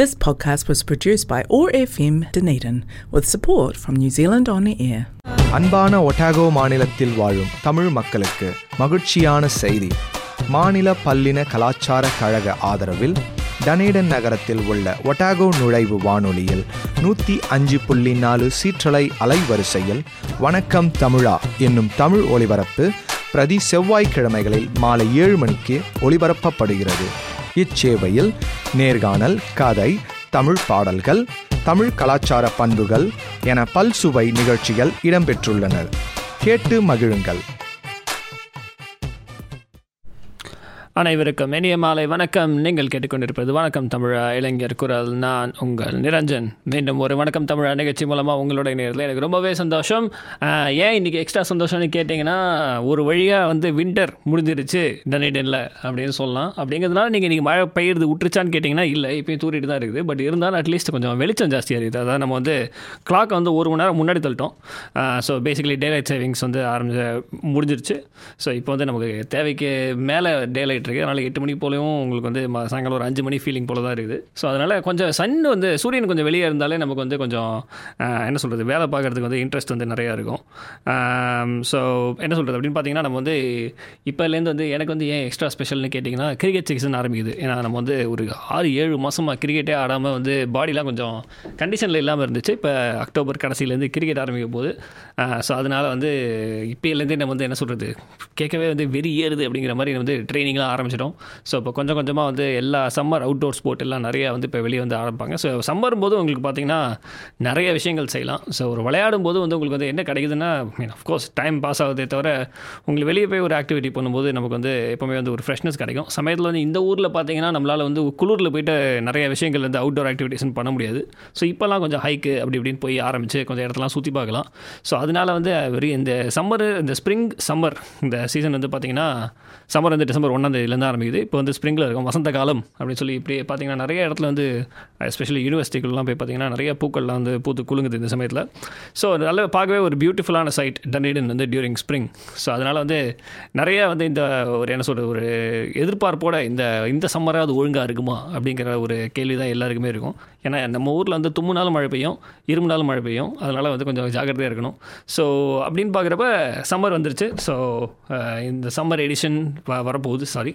This podcast was produced by ORFM Dunedin with support from New Zealand On Air. அன்பான ஒட்டாகோ மாநிலத்தில் வாழும் தமிழ் மக்களுக்கு மகிழ்ச்சியான செய்தி மாநில பல்லின கலாச்சார கழக ஆதரவில் டனேடன் நகரத்தில் உள்ள ஒட்டாகோ நுழைவு வானொலியில் நூற்றி அஞ்சு புள்ளி நாலு சீற்றலை அலைவரிசையில் வணக்கம் தமிழா என்னும் தமிழ் ஒளிபரப்பு பிரதி செவ்வாய்க்கிழமைகளில் மாலை ஏழு மணிக்கு ஒளிபரப்பப்படுகிறது இச்சேவையில் நேர்காணல் கதை தமிழ் பாடல்கள் தமிழ் கலாச்சார பண்புகள் என பல்சுவை நிகழ்ச்சிகள் இடம்பெற்றுள்ளனர். கேட்டு மகிழுங்கள். அனைவருக்கும் இனிய மாலை. வணக்கம். நீங்கள் கேட்டுக்கொண்டிருப்பது வணக்கம் தமிழா. இளைஞர் குரல். நான் உங்கள் நிரஞ்சன். மீண்டும் ஒரு வணக்கம் தமிழா நிகழ்ச்சி மூலமாக உங்களுடைய நேரத்தில். எனக்கு ரொம்பவே சந்தோஷம். ஏன் இன்றைக்கி எக்ஸ்ட்ரா சந்தோஷம்னு கேட்டிங்கன்னா ஒரு வழியாக வந்து வின்டர் முடிஞ்சிருச்சு. டனிடனில் அப்படின்னு சொல்லலாம். அப்படிங்கிறதுனால நீங்கள் இன்றைக்கி மழை பெய்யுறது விட்டுருச்சான்னு கேட்டிங்கன்னா இல்லை இப்போயும் தூரிட்டு தான் இருக்குது. பட் இருந்தாலும் அட்லீஸ்ட் கொஞ்சம் வெளிச்சம் ஜாஸ்தியாக இருக்குது அதாவது நம்ம வந்து கிளாக் வந்து ஒரு மணி நேரம் முன்னாடி தள்ளிட்டோம். ஸோ பேசிக்கலி டேலைட் சேவிங்ஸ் வந்து ஆரம்பிச்ச முடிஞ்சிருச்சு. ஸோ இப்போ வந்து நமக்கு தேவைக்கு மேலே டேலைட் இருக்குது அதனால் எட்டு மணி போலவும் உங்களுக்கு வந்து சாயங்காலம் ஒரு அஞ்சு மணி ஃபீலிங் போல தான் இருக்குது. ஸோ அதனால் கொஞ்சம் சன் வந்து சூரியன் கொஞ்சம் வெளியே இருந்தாலே நமக்கு வந்து கொஞ்சம் என்ன சொல்கிறது வேலை பார்க்குறதுக்கு வந்து இன்ட்ரெஸ்ட் வந்து நிறையா இருக்கும். ஸோ என்ன சொல்கிறது அப்படின்னு பார்த்தீங்கன்னா நம்ம வந்து இப்போலேருந்து வந்து எனக்கு வந்து ஏன் எக்ஸ்ட்ரா ஸ்பெஷல்னு கேட்டிங்கன்னா கிரிக்கெட் சீசன் ஆரம்பிக்குது. ஏன்னா நம்ம வந்து ஒரு ஆறு ஏழு மாதமாக கிரிக்கெட்டே ஆடாமல் வந்து பாடிலாம் கொஞ்சம் கண்டிஷனில் இல்லாமல் இருந்துச்சு. இப்போ அக்டோபர் கடைசியிலேருந்து கிரிக்கெட் ஆரம்பிக்க போகுது. ஸோ அதனால் வந்து இப்போலேருந்தே நம்ம வந்து என்ன சொல்கிறது கேட்கவே வந்து வெறி ஏறுது அப்படிங்கிற மாதிரி வந்து ட்ரைனிங்லாம் ஆரம்பிச்சிட்டோம். ஸோ இப்போ கொஞ்சம் கொஞ்சமாக வந்து எல்லா சம்மர் அவுட்டோர் ஸ்போர்ட் எல்லாம் நிறையா வந்து இப்போ வெளியே வந்து ஆரம்பிப்பாங்க. ஸோ சம்மர் போது உங்களுக்கு பார்த்தீங்கன்னா நிறைய விஷயங்கள் செய்யலாம். ஸோ ஒரு விளையாடும் போது வந்து உங்களுக்கு வந்து என்ன கிடைக்குதுன்னா மீன் அஃப்கோர்ஸ் டைம் பாஸ் ஆகுதே தவிர உங்களுக்கு வெளியே போய் ஒரு ஆக்டிவிட்டி பண்ணும்போது நமக்கு வந்து எப்போவுமே வந்து ஒரு ஃப்ரெஷ்னஸ் கிடைக்கும். சமயத்தில் வந்து இந்த ஊரில் பார்த்தீங்கன்னா நம்மளால் வந்து குளிரில் போயிட்டு நிறைய விஷயங்கள் வந்து அவுட்டோர் ஆக்டிவிட்டிஸ்னு பண்ண முடியாது. ஸோ இப்போல்லாம் கொஞ்சம் ஹைக்கு அப்படி இப்படின்னு போய் ஆரம்பித்து கொஞ்சம் இடத்தெல்லாம் சுற்றி பார்க்கலாம். ஸோ அதனால வந்து வெரி இந்த சம்மர் இந்த ஸ்ப்ரிங் சம்மர் இந்த சீசன் வந்து பார்த்திங்கன்னா சம்மர் வந்து டிசம்பர் ஒன்றாந்தேதி இதுலேருந்து ஆரம்பிக்குது. இப்போ வந்து ஸ்ப்ரிங்கில் இருக்கும். வசந்த காலம் அப்படின்னு சொல்லி இப்படி பார்த்தீங்கன்னா நிறைய இடத்துல வந்து எஸ்பெஷலி யூனிவர்சிட்டிகள்லாம் போய் பார்த்தீங்கன்னா நிறைய பூக்கள்லாம் வந்து பூத்து குலுங்குது இந்த சமயத்தில். ஸோ நல்ல பார்க்கவே ஒரு பியூட்டிஃபுல்லான சைட் டன்னிடன் வந்து டியூரிங் ஸ்ப்ரிங் ஸோ அதனால் வந்து நிறைய வந்து இந்த ஒரு என்ன சொல்கிறது ஒரு எதிர்பார்ப்போட இந்த இந்த சம்மராவது ஒழுங்காக இருக்குமா அப்படிங்கிற ஒரு கேள்வி தான் எல்லாருக்குமே இருக்கும். ஏன்னா நம்ம ஊரில் வந்து தும்முனாலும் மழை பெய்யும் இருமுனாலும் மழை பெய்யும். அதனால் வந்து கொஞ்சம் ஜாக்கிரதையாக இருக்கணும். ஸோ அப்படின்னு பார்க்குறப்ப சம்மர் வந்துருச்சு. ஸோ இந்த சம்மர் எடிஷன் வரப்போகுது. சாரி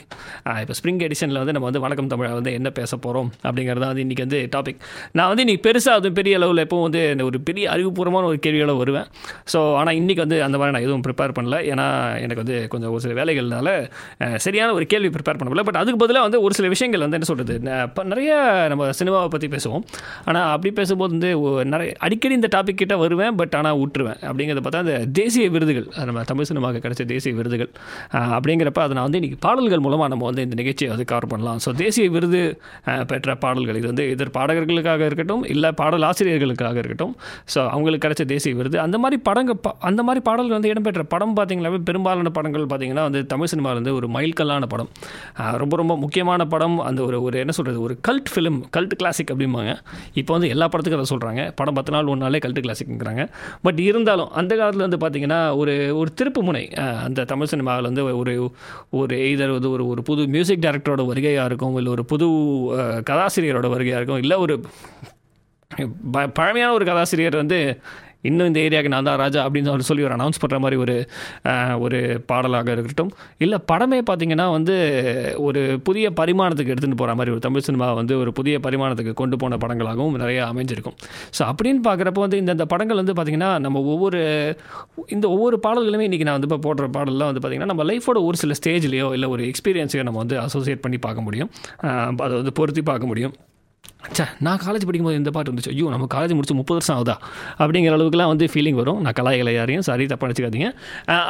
இப்போ ஸ்ப்ரிங் எடிஷனில் வந்து நம்ம வந்து வணக்கம் தமிழை வந்து என்ன பேச போகிறோம் அப்படிங்கிறது வந்து இன்றைக்கி வந்து டாபிக் நான் வந்து இன்றைக்கி பெருசாக அதுவும் பெரிய அளவில் எப்பவும் வந்து இந்த ஒரு பெரிய அறிவுபூர்வமான ஒரு கேள்வியோடு வருவேன். ஸோ ஆனால் இன்றைக்கி வந்து அந்த மாதிரி நான் எதுவும் ப்ரிப்பேர் பண்ணல. ஏன்னா எனக்கு வந்து கொஞ்சம் ஒரு சில வேலைகள்னால சரியான ஒரு கேள்வி ப்ரிப்பேர் பண்ண முடியல. பட் அதுக்கு பதிலாக வந்து ஒரு சில விஷயங்கள் வந்து என்ன சொல்கிறது இப்போ நிறைய நம்ம சினிமாவை பற்றி பேசுவோம். ஆனால் அப்படி பேசும்போது வந்து நிறைய அடிக்கடி இந்த டாபிக் கிட்ட வருவேன். பட் ஆனால் விட்டுருவேன் அப்படிங்கிறத பார்த்தா அந்த தேசிய விருதுகள் அது நம்ம தமிழ் சினிமாவுக்கு கிடைச்ச தேசிய விருதுகள் அப்படிங்கிறப்ப அதை நான் வந்து இன்றைக்கி பாடல்கள் மூலமாக நம்ம வந்து இந்த நிகழ்ச்சியை வந்து கவர் பண்ணலாம். ஸோ தேசிய விருது பெற்ற பாடல்கள். இது வந்து எதிர் பாடகர்களுக்காக இருக்கட்டும் இல்லை பாடல் ஆசிரியர்களுக்காக இருக்கட்டும். ஸோ அவங்களுக்கு கிடைச்ச தேசிய விருது. அந்த மாதிரி படங்கள் அந்த மாதிரி பாடல்கள் வந்து இடம்பெற்ற படம் பார்த்திங்கனாவே பெரும்பாலான படங்கள் பார்த்தீங்கன்னா வந்து தமிழ் சினிமாவிலேருந்து ஒரு மைல்கல்லான படம். ரொம்ப ரொம்ப முக்கியமான படம். அந்த ஒரு ஒரு என்ன சொல்கிறது ஒரு கல்ட் ஃபிலிம் கல்ட் கிளாசிக் அப்படிம்பாங்க. இப்போ வந்து எல்லா படத்துக்கும் அதை சொல்கிறாங்க படம் பத்து நாள் ஒன்றாலே நாளே கல்ட் கிளாசிக்ங்கிறாங்க பட் இருந்தாலும் அந்த காலத்தில் வந்து பார்த்திங்கன்னா ஒரு ஒரு திருப்பு முனை அந்த தமிழ் சினிமாவில் வந்து ஒரு ஒரு எய்தர் வந்து ஒரு ஒரு புது மியூசிக் டைரக்டரோட வருகையாக இருக்கும் இல்லை ஒரு புது கதாசிரியரோட வருகையாக இருக்கும் இல்லை ஒரு ப- பழமையான ஒரு கதாசிரியர் வந்து இன்னும் இந்த ஏரியாவுக்கு நான் தான் ராஜா அப்படின்னு சொல்லி சொல்லி ஒரு அனௌன்ஸ் பண்ணுற மாதிரி ஒரு ஒரு பாடலாக இருக்கட்டும். இல்லை படமே பார்த்திங்கன்னா வந்து ஒரு புதிய பரிமாணத்துக்கு எடுத்துகிட்டு போகிற மாதிரி ஒரு தமிழ் சினிமா வந்து ஒரு புதிய பரிமாணத்துக்கு கொண்டு போன படங்களாகவும் நிறைய அமைஞ்சிருக்கும். ஸோ அப்படின்னு பார்க்குறப்போ வந்து இந்த படங்கள் வந்து பார்த்திங்கன்னா நம்ம ஒவ்வொரு இந்த ஒவ்வொரு பாடல்களுமே இன்றைக்கி நான் வந்து இப்போ போடுற பாடல்லாம் வந்து பார்த்திங்கன்னா நம்ம லைஃபோட ஒரு சில ஸ்டேஜ்லேயோ இல்லை ஒரு எக்ஸ்பீரியன்ஸையோ நம்ம வந்து அசோசியேட் பண்ணி பார்க்க முடியும். அதை வந்து பொருத்தி பார்க்க முடியும். சே நான் காலேஜ் படிக்கும்போது இந்த பாட்டு வந்துச்சு. ஐயோ நம்ம காலேஜ் முடிச்சு முப்பது வருஷம் ஆகுதா? அப்படிங்கிற அளவுக்குலாம் வந்து ஃபீலிங் வரும். நான் கலாய்களை யாரையும் சாரி தப்பாக நினச்சிக்காதீங்க.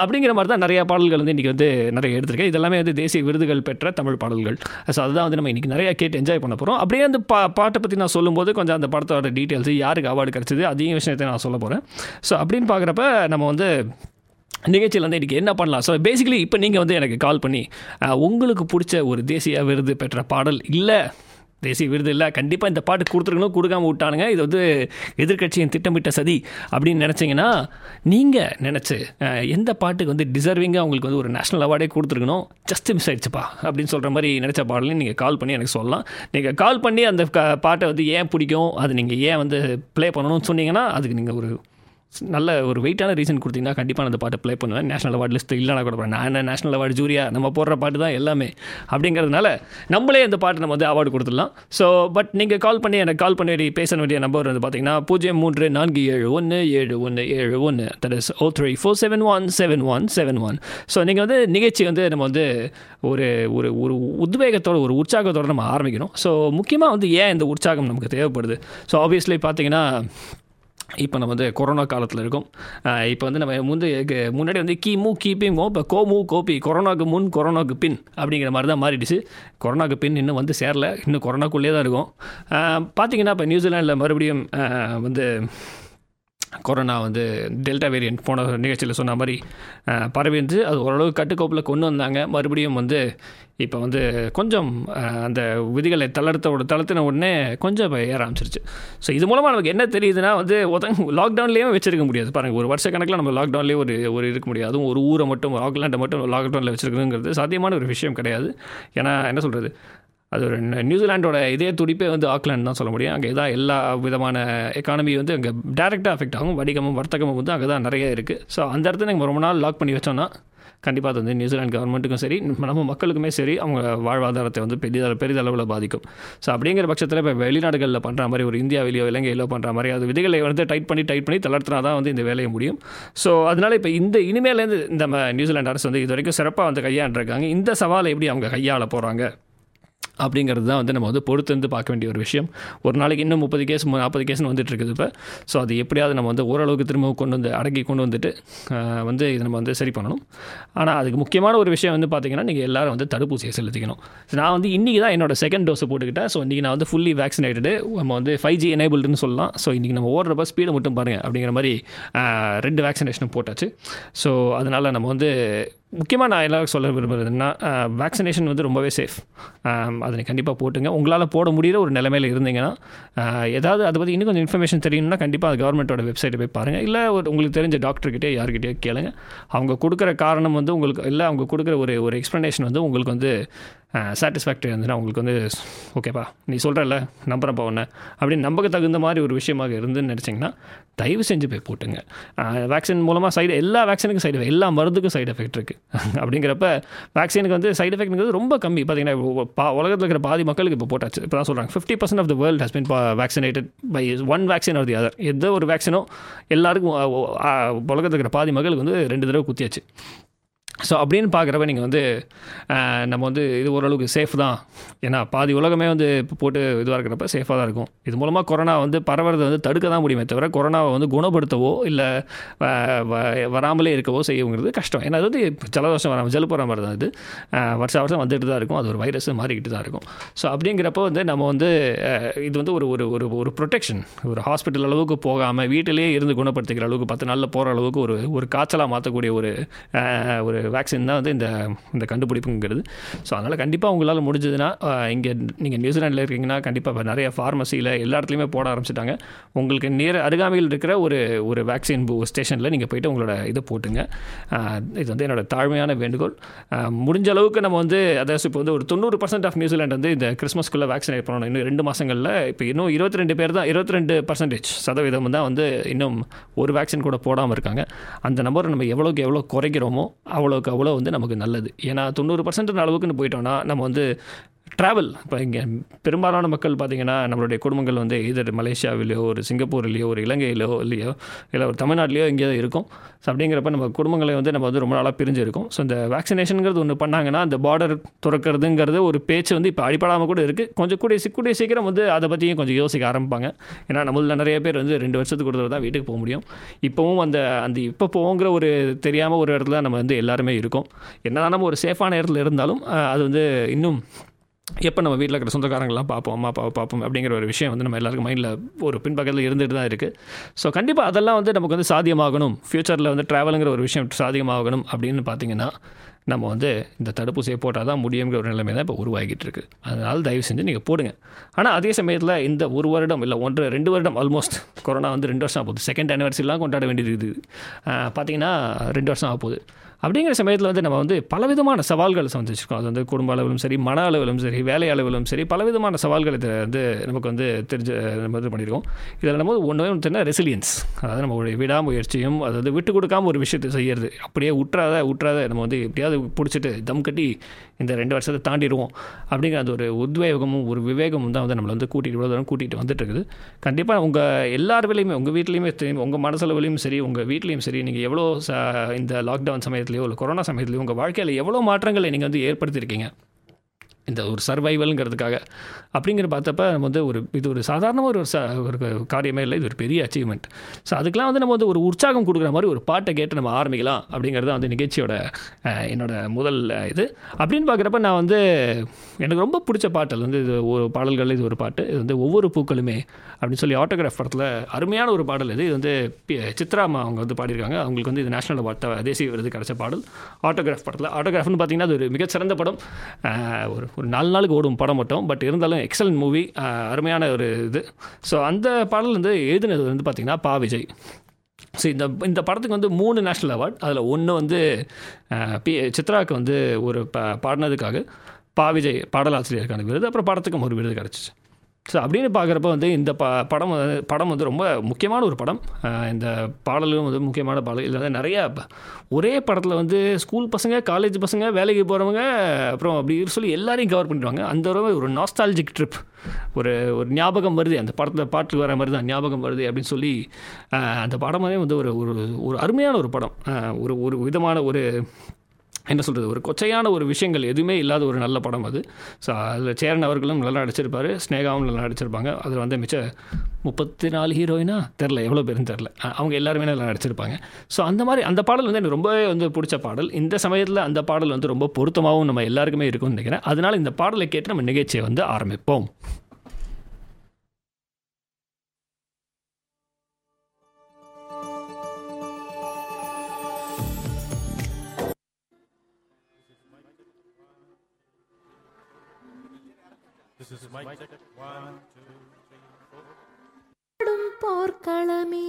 அப்படிங்கிற மாதிரி தான் நிறைய பாடல்கள் வந்து இன்றைக்கி வந்து நிறைய எடுத்திருக்கேன். இதெல்லாமே வந்து தேசிய விருதுகள் பெற்ற தமிழ் பாடல்கள். ஸோ அதுதான் வந்து நம்ம இன்றைக்கி நிறையா கேட்டு என்ஜாய் பண்ண போகிறோம் அப்படியே அந்த பா பாட்டை பற்றி நான் சொல்லும்போது கொஞ்சம் அந்த படத்தோட டீட்டெயில்ஸ் யாருக்கு அவார்டு கிடச்சிது அதையும் விஷயத்தை நான் சொல்ல போகிறேன் ஸோ அப்படின்னு பார்க்குறப்ப நம்ம வந்து நிகழ்ச்சியில் வந்து இன்றைக்கி என்ன பண்ணலாம்? ஸோ பேசிக்கலி இப்போ நீங்கள் வந்து எனக்கு கால் பண்ணி உங்களுக்கு பிடிச்ச ஒரு தேசிய விருது பெற்ற பாடல் இல்லை தேசிய விருது இல்லை. கண்டிப்பாக இந்த பாட்டு கொடுத்துருக்கணும் கொடுக்காம விட்டானுங்க. இது வந்து எதிர்க்கட்சியின் திட்டமிட்ட சதி அப்படின்னு நினச்சிங்கன்னா நீங்கள் நினச்சி எந்த பாட்டுக்கு வந்து டிசர்விங்காக உங்களுக்கு வந்து ஒரு நேஷனல் அவார்டே கொடுத்துருக்கணும்? ஜஸ்ட் மிஸ் ஆயிடுச்சுப்பா அப்படின்னு சொல்கிற மாதிரி நினச்ச பாடலையும் நீங்கள் கால் பண்ணி எனக்கு சொல்லலாம். நீங்கள் கால் பண்ணி அந்த பாட்டை வந்து ஏன் பிடிக்கும்? அது நீங்கள் ஏன் வந்து ப்ளே பண்ணணும்னு சொன்னீங்கன்னா அதுக்கு நீங்கள் ஒரு நல்ல ஒரு வெயிட்டான ரீசன் கொடுத்தீங்கன்னா கண்டிப்பாக அந்த பாட்டை ப்ளே பண்ணுவேன். நேஷனல் அவார்ட் லிஸ்ட் இல்லைனா கூட நான் என்ன நேஷனல் அவார்டு ஜூரியா நம்ம போடுற பாட்டு தான் எல்லாமே. அப்படிங்கிறதுனால நம்மளே அந்த பாட்டு நம்ம வந்து அவார்டு கொடுத்துடலாம். ஸோ பட் நீங்கள் கால் பண்ணி எனக்கு கால் பண்ணி வேண்டிய பேச வேண்டிய நம்பர் வந்து பார்த்தீங்கன்னா பூஜ்ஜியம் மூன்று நான்கு ஏழு ஒன்று ஏழு ஒன்று ஏழு ஒன்று that is O three four seven one seven one seven one so நீங்கள் வந்து நிகழ்ச்சி வந்து நம்ம வந்து ஒரு ஒரு ஒரு உத்வேகத்தோட ஒரு உற்சாகத்தோடு நம்ம ஆரம்பிக்கணும். ஸோ முக்கியமாக வந்து ஏன் இந்த உற்சாகம் நமக்கு தேவைப்படுது? ஸோ ஆப்வியஸ்லி பார்த்தீங்கன்னா இப்போ நம்ம வந்து கொரோனா காலத்தில் இருக்கோம். இப்போ வந்து நம்ம முந்து முன்னாடி வந்து கி மூ இப்போ கோமு கோபி கொரோனாக்கு முன் கொரோனாக்கு பின் அப்படிங்கிற மாதிரி தான் மாறிடுச்சு. கொரோனாக்கு பின் இன்னும் வந்து சேரல. இன்னும் கொரோனாக்குள்ளே தான் இருக்கும். பார்த்திங்கன்னா பார்த்தீங்கன்னா இப்போ நியூசிலாண்டில் மறுபடியும் வந்து கொரோனா வந்து டெல்டா வேரியன்ட் போன நிகழ்ச்சியில் சொன்ன மாதிரி அஹ், பரவி அது ஓரளவு கட்டுக்கோப்பில் கொண்டு வந்தாங்க. மறுபடியும் வந்து இப்போ வந்து கொஞ்சம் அந்த விதிகளை தளர்த்த தளர்த்தின உடனே கொஞ்சம் இப்போ ஏற ஆரம்பிச்சிருச்சு. ஸோ இது மூலமாக நமக்கு என்ன தெரியுதுன்னா வந்து ஒதங்க லாக்டவுன்லேயே வச்சிருக்க முடியாது. பாருங்கள் ஒரு வருஷ கணக்கில் நம்ம லாக்டவுன்லேயே ஒரு ஒரு இருக்க முடியாது. அதுவும் ஒரு ஊரை மட்டும் ஆக்லாண்டை மட்டும் லாக்டவுனில் வச்சுருக்கணுங்கிறது சாத்தியமான ஒரு விஷயம் கிடையாது. ஏன்னா என்ன சொல்கிறது அது ஒரு நியூசிலாண்டோட இதே துடிப்பே வந்து ஆக்லாண்ட் தான் சொல்ல முடியும். அங்கே தான் எல்லா விதமான எக்கானமி வந்து அங்கே டேரெக்டாக அஃபெக்ட் ஆகும். வணிகமும் வர்த்தகமும் வந்து அங்கே தான் நிறைய இருக்குது ஸோ அந்த இடத்துல நீங்கள் ரொம்ப நாள் லாக் பண்ணி வச்சோன்னா கண்டிப்பாக அது வந்து நியூசிலாந்து கவர்மெண்ட்டுக்கும் சரி நம்ம மக்களுக்குமே சரி அவங்க வாழ்வாதாரத்தை வந்து பெரிய பெரிதளவில் பாதிக்கும். ஸோ அப்படிங்கிற பட்சத்தில் இப்போ வெளிநாடுகளில் பண்ணுற மாதிரி ஒரு இந்தியாவிலேயோ இலங்கையிலோ பண்ணுற மாதிரி அது விதிகளை வந்து டைட் பண்ணி டைட் பண்ணி தளர்த்தினா தான் வந்து இந்த வேலையை முடியும். ஸோ அதனால் இப்போ இந்த இனிமேலேருந்து இந்த நம்ம நியூசிலாந்து அரசு வந்து இது வரைக்கும் சிறப்பாக வந்து கையாண்டிருக்காங்க. இந்த சவாலை எப்படி அவங்க கையாள போகிறாங்க அப்படிங்கிறது தான் வந்து நம்ம வந்து பொறுத்து வந்து பார்க்க வேண்டிய ஒரு விஷயம். ஒரு நாளைக்கு இன்னும் முப்பது கேஸ் நாற்பது கேஸ்னு வந்துட்டு இருக்குது இப்போ. ஸோ அது எப்படியாவது நம்ம வந்து ஓரளவுக்கு திரும்ப கொண்டு வந்து அடக்கி கொண்டு வந்துட்டு வந்து இதை நம்ம வந்து சரி பண்ணணும். ஆனால் அதுக்கு முக்கியமான ஒரு விஷயம் வந்து பார்த்தீங்கன்னா நீங்கள் எல்லாரும் வந்து தடுப்பூசியை செலுத்திக்கணும். நான் வந்து இன்றைக்கி தான் என்னோட செகண்ட் டோஸ் போட்டுக்கிட்டேன். ஸோ இன்றைக்கி நான் வந்து ஃபுல்லி வேக்சினேட்டடு நம்ம வந்து ஃபைவ் ஜி எனேபிள்டுன்னு சொல்லலாம். ஸோ இன்றைக்கி நம்ம ஓடுறப்ப ஸ்பீடு மட்டும் பாருங்கள் அப்படிங்கிற மாதிரி ரெண்டு வேக்சினேஷனும் போட்டாச்சு. ஸோ அதனால் நம்ம வந்து முக்கியமாக நான் எல்லாரும் சொல்ல விரும்புகிறதுன்னா வேக்சினேஷன் வந்து ரொம்பவே சேஃப் அதை கண்டிப்பாக போட்டுங்க. உங்களால் போட முடியிற ஒரு நிலைமையில் இருந்தீங்கன்னா ஏதாவது அதை பற்றி இன்னும் கொஞ்சம் இன்ஃபர்மேஷன் தெரியணும்னா கண்டிப்பாக அது கவர்மெண்ட்டோட வெப்சைட்டை போய் பாருங்கள் இல்லை ஒரு உங்களுக்கு தெரிஞ்ச டாக்டர்கிட்டே யார்கிட்டயோ கேளுங்க. அவங்க கொடுக்குற காரணம் வந்து உங்களுக்கு இல்லை அவங்க கொடுக்குற ஒரு ஒரு எக்ஸ்ப்ளனேஷன் வந்து உங்களுக்கு வந்து சாட்டிஸ்ஃபேக்டரி இருந்துன்னா உங்களுக்கு வந்து ஓகேப்பா நீ சொல்கிறல்ல நம்புகிறப்பா ஒன்று அப்படின்னு நம்பக்கு தகுந்த மாதிரி ஒரு விஷயமாக இருந்துன்னு நினச்சிங்கன்னா தயவு செஞ்சு போய் போட்டுங்க. வேக்சின் மூலமாக சைடு எல்லா வேக்சினுக்கும் சைடு எல்லா மருந்துக்கும் சைடு எஃபெக்ட் இருக்குது அப்படிங்கிறப்ப வேக்சினுக்கு வந்து சைடு எஃபெக்ட்ங்கிறது ரொம்ப கம்மி. பார்த்தீங்கன்னா பா உலகத்தில் இருக்கிற பாதி மக்களுக்கு இப்போ போட்டாச்சு. இப்போ தான் சொல்கிறாங்க fifty percent of the world has been vaccinated by one vaccine or the other எந்த ஒரு வேக்சினோ எல்லாருக்கும் உலகத்தில் இருக்கிற பாதி மக்களுக்கு வந்து ரெண்டு தடவை குத்தியாச்சு. ஸோ அப்படின்னு பார்க்குறப்ப நீங்கள் வந்து நம்ம வந்து இது ஓரளவுக்கு சேஃப் தான். ஏன்னா பாதி உலகமே வந்து இப்போ போட்டு இதுவாக இருக்கிறப்ப சேஃபாக தான் இருக்கும். இது மூலமாக கொரோனா வந்து பரவுறதை வந்து தடுக்க தான் முடியுமே தவிர கொரோனாவை வந்து குணப்படுத்தவோ இல்லை வராமலே இருக்கவோ செய்யுங்கிறது கஷ்டம். ஏன்னா அது வந்து ஜலதோஷம் வராமல் ஜலுப்பு போகிற மாதிரி தான் இது. வருஷம் வருஷம் வந்துட்டு தான் இருக்கும். அது ஒரு வைரஸ் மாறிக்கிட்டு தான் இருக்கும். ஸோ அப்படிங்கிறப்ப வந்து நம்ம வந்து இது வந்து ஒரு ஒரு ஒரு ஒரு ப்ரொடெக்ஷன் ஒரு ஹாஸ்பிட்டல் அளவுக்கு போகாமல் வீட்டிலேயே இருந்து குணப்படுத்திக்கிற அளவுக்கு பத்து நாளில் போகிற அளவுக்கு ஒரு ஒரு காய்ச்சலாக மாற்றக்கூடிய ஒரு ஒரு வேக்சின் தான் வந்து இந்த இந்த கண்டுபிடிப்புங்கிறது. ஸோ அதனால் கண்டிப்பாக உங்களால் முடிஞ்சதுன்னா இங்கே நீங்கள் நியூசிலாண்டில் இருக்கீங்கன்னா கண்டிப்பாக இப்போ நிறைய ஃபார்மசியில் எல்லா இடத்துலையுமே போட ஆரம்பிச்சிட்டாங்க. உங்களுக்கு நேர அருகாமையில் இருக்கிற ஒரு ஒரு வேக்சின் ஸ்டேஷனில் நீங்கள் போயிட்டு உங்களோட இதை போட்டுங்க. இது வந்து என்னோட தாழ்மையான வேண்டுகோள். முடிஞ்ச அளவுக்கு நம்ம வந்து அதாவது இப்போ வந்து ஒரு தொண்ணூறு பர்சன்ட் ஆஃப் நியூசிலாண்ட் வந்து இந்த கிறிஸ்மஸ்க்குள்ளே வேக்சினேட் பண்ணணும். இன்னும் ரெண்டு மாதங்களில் இப்போ இன்னும் இருபத்தி ரெண்டு பேர் தான் இருபத்தி ரெண்டு பர்சன்டேஜ் சதவீதம் தான் வந்து இன்னும் ஒரு வேக்சின் கூட போடாமல் இருக்காங்க. அந்த நம்பரை நம்ம எவ்வளோக்கு எவ்வளோ குறைக்கிறோமோ அவ்வளோக்கு அவ்வளோ வந்து நமக்கு நல்லது. ஏன்னா தொண்ணூறு பர்சன்ட் அளவுக்குன்னு போயிட்டோம்னா நம்ம வந்து ட்ராவல் இப்போ இங்கே பெரும்பாலான மக்கள் பார்த்திங்கன்னா நம்மளுடைய குடும்பங்கள் வந்து இதர் மலேசியாவிலையோ ஒரு சிங்கப்பூர்லேயோ ஒரு இலங்கையிலோ இல்லையோ இல்லை ஒரு தமிழ்நாட்டிலையோ எங்கேயோ இருக்கும். ஸோ அப்படிங்கிறப்ப நம்ம குடும்பங்களை வந்து நம்ம வந்து ரொம்ப நாளாக பிரிஞ்சிருக்கும் ஸோ இந்த வேக்சினேஷனுங்கிறது ஒன்று பண்ணாங்கன்னா அந்த பார்டர் துறக்கிறதுங்கிறது ஒரு பேச்சு வந்து இப்போ அடிப்படாமல் கூட இருக்குது கொஞ்சம் கூடிய கூடிய சீக்கிரம் வந்து அதை பற்றியும் கொஞ்சம் யோசிக்க ஆரம்பிப்பாங்க. ஏன்னா நம்மளில் நிறைய பேர் வந்து ரெண்டு வருஷத்துக்கு ஒரு தடவை தான் வீட்டுக்கு போக முடியும். இப்போவும் அந்த அந்த இப்போ போங்கிற ஒரு தெரியாமல் ஒரு இடத்துல நம்ம வந்து எல்லாருமே இருக்கோம். என்னதான் நம்ம ஒரு சேஃபான இடத்துல இருந்தாலும் அது வந்து இன்னும் எப்போ நம்ம வீட்டில் இருக்கிற சொந்தக்காரங்களாம் பார்ப்போம் அம்மா அப்பாவை பார்ப்போம் அப்படிங்கிற ஒரு விஷயம் வந்து நம்ம எல்லாருக்கும் மைண்டில் ஒரு பின்பக்கத்தில் இருந்துட்டு தான் இருக்குது ஸோ கண்டிப்பாக அதெல்லாம் வந்து நமக்கு வந்து சாத்தியமாகணும். ஃப்யூச்சரில் வந்து ட்ராவலுங்கிற ஒரு விஷயம் சாத்தியமாகணும் அப்படின்னு பார்த்தீங்கன்னா நம்ம வந்து இந்த தடுப்பூசியை போட்டால் தான் முடியுங்கிற ஒரு நிலைமை தான் இப்போ உருவாகிட்டு இருக்கு. அதனால் தயவு செஞ்சு நீங்கள் போடுங்க. ஆனால் அதே சமயத்தில் இந்த ஒரு வருடம் இல்லை ஒன்று ரெண்டு வருடம் ஆல்மோஸ்ட் கொரோனா வந்து ரெண்டு வருஷம் ஆகுது செகண்ட் அனிவர்சரிலாம் கொண்டாட வேண்டியது இருக்குது பார்த்தீங்கன்னா ரெண்டு வருஷம் ஆக போகுது. அப்படிங்கிற சமயத்தில் வந்து நம்ம வந்து பலவிதமான சவால்களை சந்திச்சிருக்கோம். அது வந்து குடும்ப அளவிலும் சரி மன அளவிலும் சரி வேலை அளவிலும் சரி பலவிதமான சவால்களை இது வந்து நமக்கு வந்து தெரிஞ்ச நம்ம இது பண்ணியிருக்கோம் இதில் நம்ம ஒன்று ஒன்று ரெசிலியன்ஸ் அதாவது நம்மளுடைய விடாமுயற்சியும் அதாவது விட்டு கொடுக்காம ஒரு விஷயத்தை செய்யறது. அப்படியே உற்றாத உற்றாத நம்ம வந்து எப்படியாவது பிடிச்சிட்டு தம் கட்டி இந்த ரெண்டு வருஷத்தை தாண்டிடுவோம். அப்படிங்கிற அந்த ஒரு உத்வேகமும் ஒரு விவேகமும் தான் வந்து நம்மளை வந்து கூட்டிகிட்டு இவ்வளோ தூரம் கூட்டிகிட்டு வந்துட்டு இருக்குது. கண்டிப்பாக உங்கள் எல்லார் வேலையுமே உங்கள் வீட்லேயுமே தெரியும் உங்கள் மனசளவுலையும் சரி உங்கள் வீட்லேயும் சரி நீங்கள் எவ்வளோ ச இந்த லாக்டவுன் சமயத்துலையோ இல்லை கொரோனா சமயத்துலையோ உங்கள் வாழ்க்கையில் எவ்வளோ மாற்றங்களை நீங்கள் வந்து ஏற்படுத்தியிருக்கீங்க? இந்த ஒரு சர்வைவல்ங்கிறதுக்காக அப்படிங்கிற பார்த்தப்ப நம்ம வந்து ஒரு இது ஒரு சாதாரணமாக ஒரு ச ஒரு காரியமே இல்லை இது ஒரு பெரிய அச்சீவ்மெண்ட் ஸோ அதுக்கெலாம் வந்து நம்ம வந்து ஒரு உற்சாகம் கொடுக்குற மாதிரி ஒரு பாட்டை கேட்டு நம்ம ஆரம்பிக்கலாம் அப்படிங்கிறது அந்த வந்து நிகழ்ச்சியோட என்னோட முதல் இது. அப்படின்னு பார்க்குறப்ப நான் வந்து எனக்கு ரொம்ப பிடிச்ச பாட்டல் வந்து இது ஒரு பாடல்கள் இது ஒரு பாட்டு. இது வந்து ஒவ்வொரு பூக்களுமே அப்படின்னு சொல்லி ஆட்டோகிராஃப் படத்தில் அருமையான ஒரு பாடல் இது. இது வந்து சித்ராமா சித்ரா அம்மா அவங்க வந்து பாடியிருக்காங்க. அவங்களுக்கு வந்து இது நேஷனல் அவார்ட் தேசிய விருது கிடச்ச பாடல். ஆட்டோகிராஃப் படத்தில். ஆட்டோகிராஃப்னு பார்த்தீங்கன்னா அது ஒரு மிகச்சிறந்த படம். ஒரு ஒரு நாலு நாளுக்கு ஓடும் படம் மட்டும் பட் இருந்தாலும் எக்ஸலன்ட் மூவி அருமையான ஒரு இது. ஸோ அந்த பாடல் வந்து எழுதினது வந்து பார்த்திங்கன்னா பா விஜய். ஸோ இந்த இந்த படத்துக்கு வந்து மூணு நேஷ்னல் அவார்ட் அதில் ஒன்று வந்து பி சித்ராவுக்கு வந்து ஒரு ப பாடினதுக்காக பா விஜய் பாடலாசிரியருக்கான விருது. அப்புறம் படத்துக்கும் ஒரு விருது கிடச்சிச்சு. ஸோ அப்படின்னு பார்க்குறப்ப வந்து இந்த ப படம் படம் வந்து ரொம்ப முக்கியமான ஒரு படம். இந்த பாடலும் வந்து முக்கியமான பாடல். இதில் நிறையா ப- ஒரே படத்தில் வந்து ஸ்கூல் பசங்க காலேஜ் பசங்க வேலைக்கு போகிறவங்க அப்புறம் அப்படி சொல்லி எல்லாரையும் கவர் பண்ணிடுவாங்க. அந்த ஒரு ஒரு நாஸ்டாலஜிக் ட்ரிப் ஒரு ஒரு ஞாபகம் வருது. அந்த படத்தில் பாட்டு வர மாதிரி தான் ஞாபகம் வருது அப்படின்னு சொல்லி அந்த படமே வந்து ஒரு ஒரு ஒரு அருமையான ஒரு படம். ஒரு ஒரு விதமான ஒரு என்ன சொல்கிறது ஒரு கொச்சையான ஒரு விஷயங்கள் எதுவுமே இல்லாத ஒரு நல்ல படம் அது. ஸோ அதில் சேரன் அவர்களும் நல்லா நடிச்சிருப்பார் ஸ்னேகாவும் நல்லா நடிச்சிருப்பாங்க. அதில் வந்து மிச்ச முப்பத்தி நாலு ஹீரோயினா? தெரில எவ்வளோ பேருன்னு தெரில அவங்க எல்லாருமே நல்லா நடிச்சிருப்பாங்க. ஸோ அந்த மாதிரி அந்த பாடல் வந்து எனக்கு ரொம்பவே வந்து பிடிச்ச பாடல். இந்த சமயத்தில் அந்த பாடல் வந்து ரொம்ப பொருத்தமாகவும் நம்ம எல்லாருக்குமே இருக்கும்னு நினைக்கிறேன். அதனால் இந்த பாடலை கேட்டு நம்ம நிகழ்ச்சியை வந்து ஆரம்பிப்போம். ஆடும் போர்க்களமே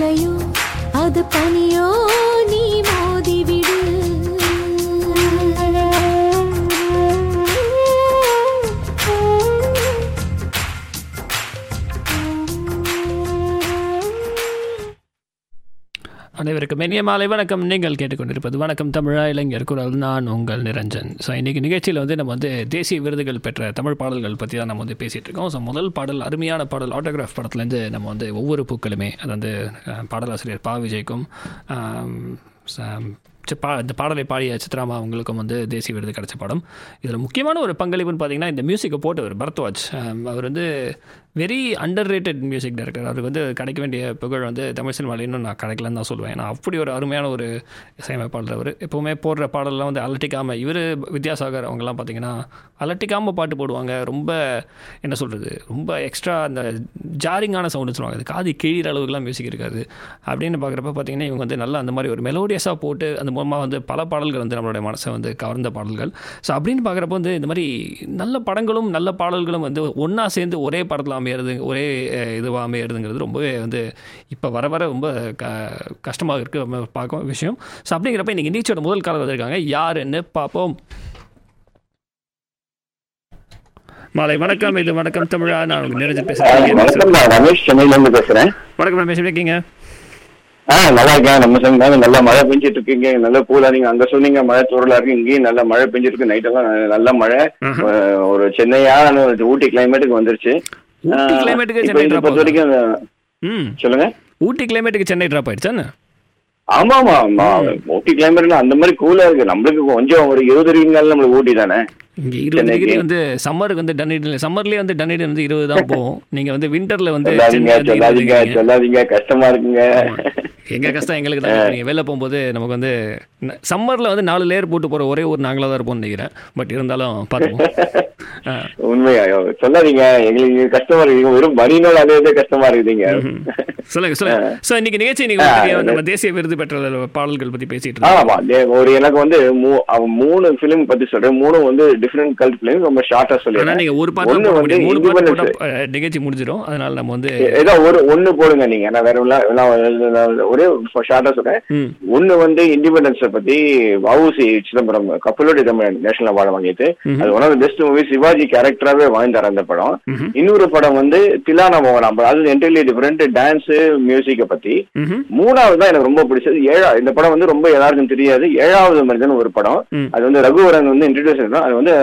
மலையோ அது பனியோ நீ மோதிவிடு அனைவருக்கும் இனிய மாலை வணக்கம். நீங்கள் கேட்டுக்கொண்டிருப்பது வணக்கம் தமிழா இளைஞர் குரல். நான் உங்கள் நிரஞ்சன். ஸோ இன்றைக்கி நிகழ்ச்சியில் வந்து நம்ம வந்து தேசிய விருதுகள் பெற்ற தமிழ் பாடல்கள் பற்றி தான் நம்ம வந்து பேசிகிட்டு இருக்கோம். ஸோ முதல் பாடல் அருமையான பாடல் ஆட்டோகிராஃப் படத்துலேருந்து நம்ம வந்து ஒவ்வொரு பூக்களுமே அது வந்து பாடலாசிரியர் பா. விஜய்க்கும் பா இந்த பாடலை பாடிய சித்ராமா அவங்களுக்கும் வந்து தேசிய விருது கிடைச்ச படம். இதில் முக்கியமான ஒரு பங்களிப்புன்னு பார்த்தீங்கன்னா இந்த மியூசிக்கை போட்டவர் பரத்வாஜ். அவர் வந்து very underrated music director அவருக்கு வந்து கிடைக்க வேண்டிய புகழ் வந்து தமிழ் சினிமாவில் இன்னும் நான் கிடைக்கலன்னு தான் சொல்லுவேன். ஏன்னா அப்படி ஒரு அருமையான ஒரு இசையமைப்பாளர் அவர். எப்போவுமே போடுற பாடல்லாம் வந்து அலட்டிக்காமல் இவர் வித்யாசாகர் அவங்கெல்லாம் பார்த்தீங்கன்னா அலட்டிக்காமல் பாட்டு போடுவாங்க. ரொம்ப என்ன சொல்கிறது ரொம்ப எக்ஸ்ட்ரா அந்த ஜாரிங்கான சவுண்டு சொல்லுவாங்க. அது காது கீழ அளவுக்குலாம் மியூசிக் இருக்காது. அப்படின்னு பார்க்குறப்ப பார்த்தீங்கன்னா இவங்க வந்து நல்லா அந்த மாதிரி ஒரு மெலோடியஸாக போட்டு அந்த மூலமாக வந்து பல பாடல்கள் வந்து நம்மளுடைய மனசை வந்து கவர்ந்த பாடல்கள். ஸோ அப்படின்னு பார்க்குறப்ப வந்து இந்த மாதிரி நல்ல படங்களும் நல்ல பாடல்களும் வந்து ஒன்றா சேர்ந்து ஒரே படத்தில் அமையிறது ஒரே இதுவாக அமையிறதுங்கிறது ரொம்பவே வந்து இப்போ வர வர ரொம்ப க கஷ்டமாக இருக்குது நம்ம பார்க்க விஷயம். ஸோ அப்படிங்கிறப்ப இன்றைக்கி நீச்சோட முதல் காலம் வந்திருக்காங்க. யாருன்னு பார்ப்போம். மாலை வணக்கம். இது வணக்கம் தமிழா. நான் உங்களுக்கு நிரஞ்சன் பேசுகிறேன் வணக்கம் ரமேஷ் சென்னையில இருந்து பேசுறேன். வணக்கம் ரமேஷ். எப்படி இருக்கீங்க? ஆ நல்லா இருக்கேன். நம்ம சொன்னாங்க நல்லா மழை பெஞ்சிட்டு இருக்கீங்க நல்ல கூலா நீங்க அங்க சொன்னீங்க. மழை தூரலா இருக்கு. இங்கேயும் நல்ல மழை பெஞ்சிட்டு இருக்கு நைட் எல்லாம் நல்ல- மழை. ஆஹா. ஒரு சென்னையான ஊட்டி கிளைமேட்டுக்கு வந்துருச்சு. ஆஹ், பொறுத்த? வரைக்கும் சொல்லுங்க. ஊட்டி கிளைமேட்டுக்கு சென்னை ட்ராப் ஆயிடுச்சான்னு ஆமா ஆமா ஆமா. ஊட்டி கிளைமேட்ல அந்த மாதிரி கூலா இருக்கு. நம்மளுக்கு கொஞ்சம் ஒரு இருபது டிகிரி நாள் நம்மளுக்கு ஊட்டி தானே? இங்க இருபது. டிகிரி வந்து சம்மருக்கு வந்து டன்னிடன் சம்மர்லயே வந்து டன்னிடன் வந்து இருபது தான் போகும். நீங்க வந்து விண்டர்ல வந்து சொல்லாதீங்க சொல்லாதீங்க இருக்கீங்க. சொல்லாதீங்க. கஷ்டமா இருக்குங்க. எங்க கஷ்டம் எங்களுக்கு தான் நீங்க வெளில போகும்போது நமக்கு வந்து சம்மர்ல வந்து நாலு லேயர் போட்டு போற ஒரே ஒரு நாங்களா தான் இருப்போம்னு நினைக்கிறேன். பட் இருந்தாலும் பார்த்துப்போம் ஆ. உண்மையா சொல்லாதீங்க. எங்களுக்கு கஷ்டமா இருக்கு வெறும் மணிநாள் அதே இதே கஷ்டமா இருக்குதுங்க. சொல்லுங்க சொல்லுங்க. சோ இன்னைக்கு நிகழ்ச்சி நீங்க நம்ம தேசிய விருது பெற்ற பாடல்கள் பத்தி பேசிட்டு இருக்கோம் ஒரு எனக்கு வந்து மூ- மூணு பிலிம் பத்தி சொல்றேன். மூணு வந்து டிஃப்ரெண்ட் கல்ட் பிலிம் ரொம்ப ஷார்ட்டா ஆனா சொல்லிடுறேன். நீங்க ஒரு பாட்டு மூணு நிகழ்ச்சி முடிஞ்சிடும் அதனால நம்ம வந்து ஏதோ ஒரு ஒண்ணு போடுங்க நீங்க. நான் வேற ஒரே ஷார்ட்டா சொல்றேன். ஒண்ணு வந்து இண்டிபெண்டன்ஸ் பத்தி வவுசி சிதம்பரம் கப்பலோடி தமிழ் நேஷனல் அவார்டு வாங்கிட்டு அது one of best movie Sivaji கேரக்டராகவே வாங்கிட்டார் அந்த படம். இன்னொரு படம் வந்து திலானா மோகனாம்பல் அது என்டையர்லி டிஃபரெண்ட் டான்ஸ் மியூசிக்கை பத்தி. மூணாவது தான் எனக்கு ரொம்ப பிடிச்சது. ஏழா இந்த படம் வந்து ரொம்ப எல்லாருக்கும் தெரியாது. ஏழாவது மனிதன் ஒரு படம். அது வந்து ரகுவரன் வந்து இன்ட்ரடியூஸ் அது வந்து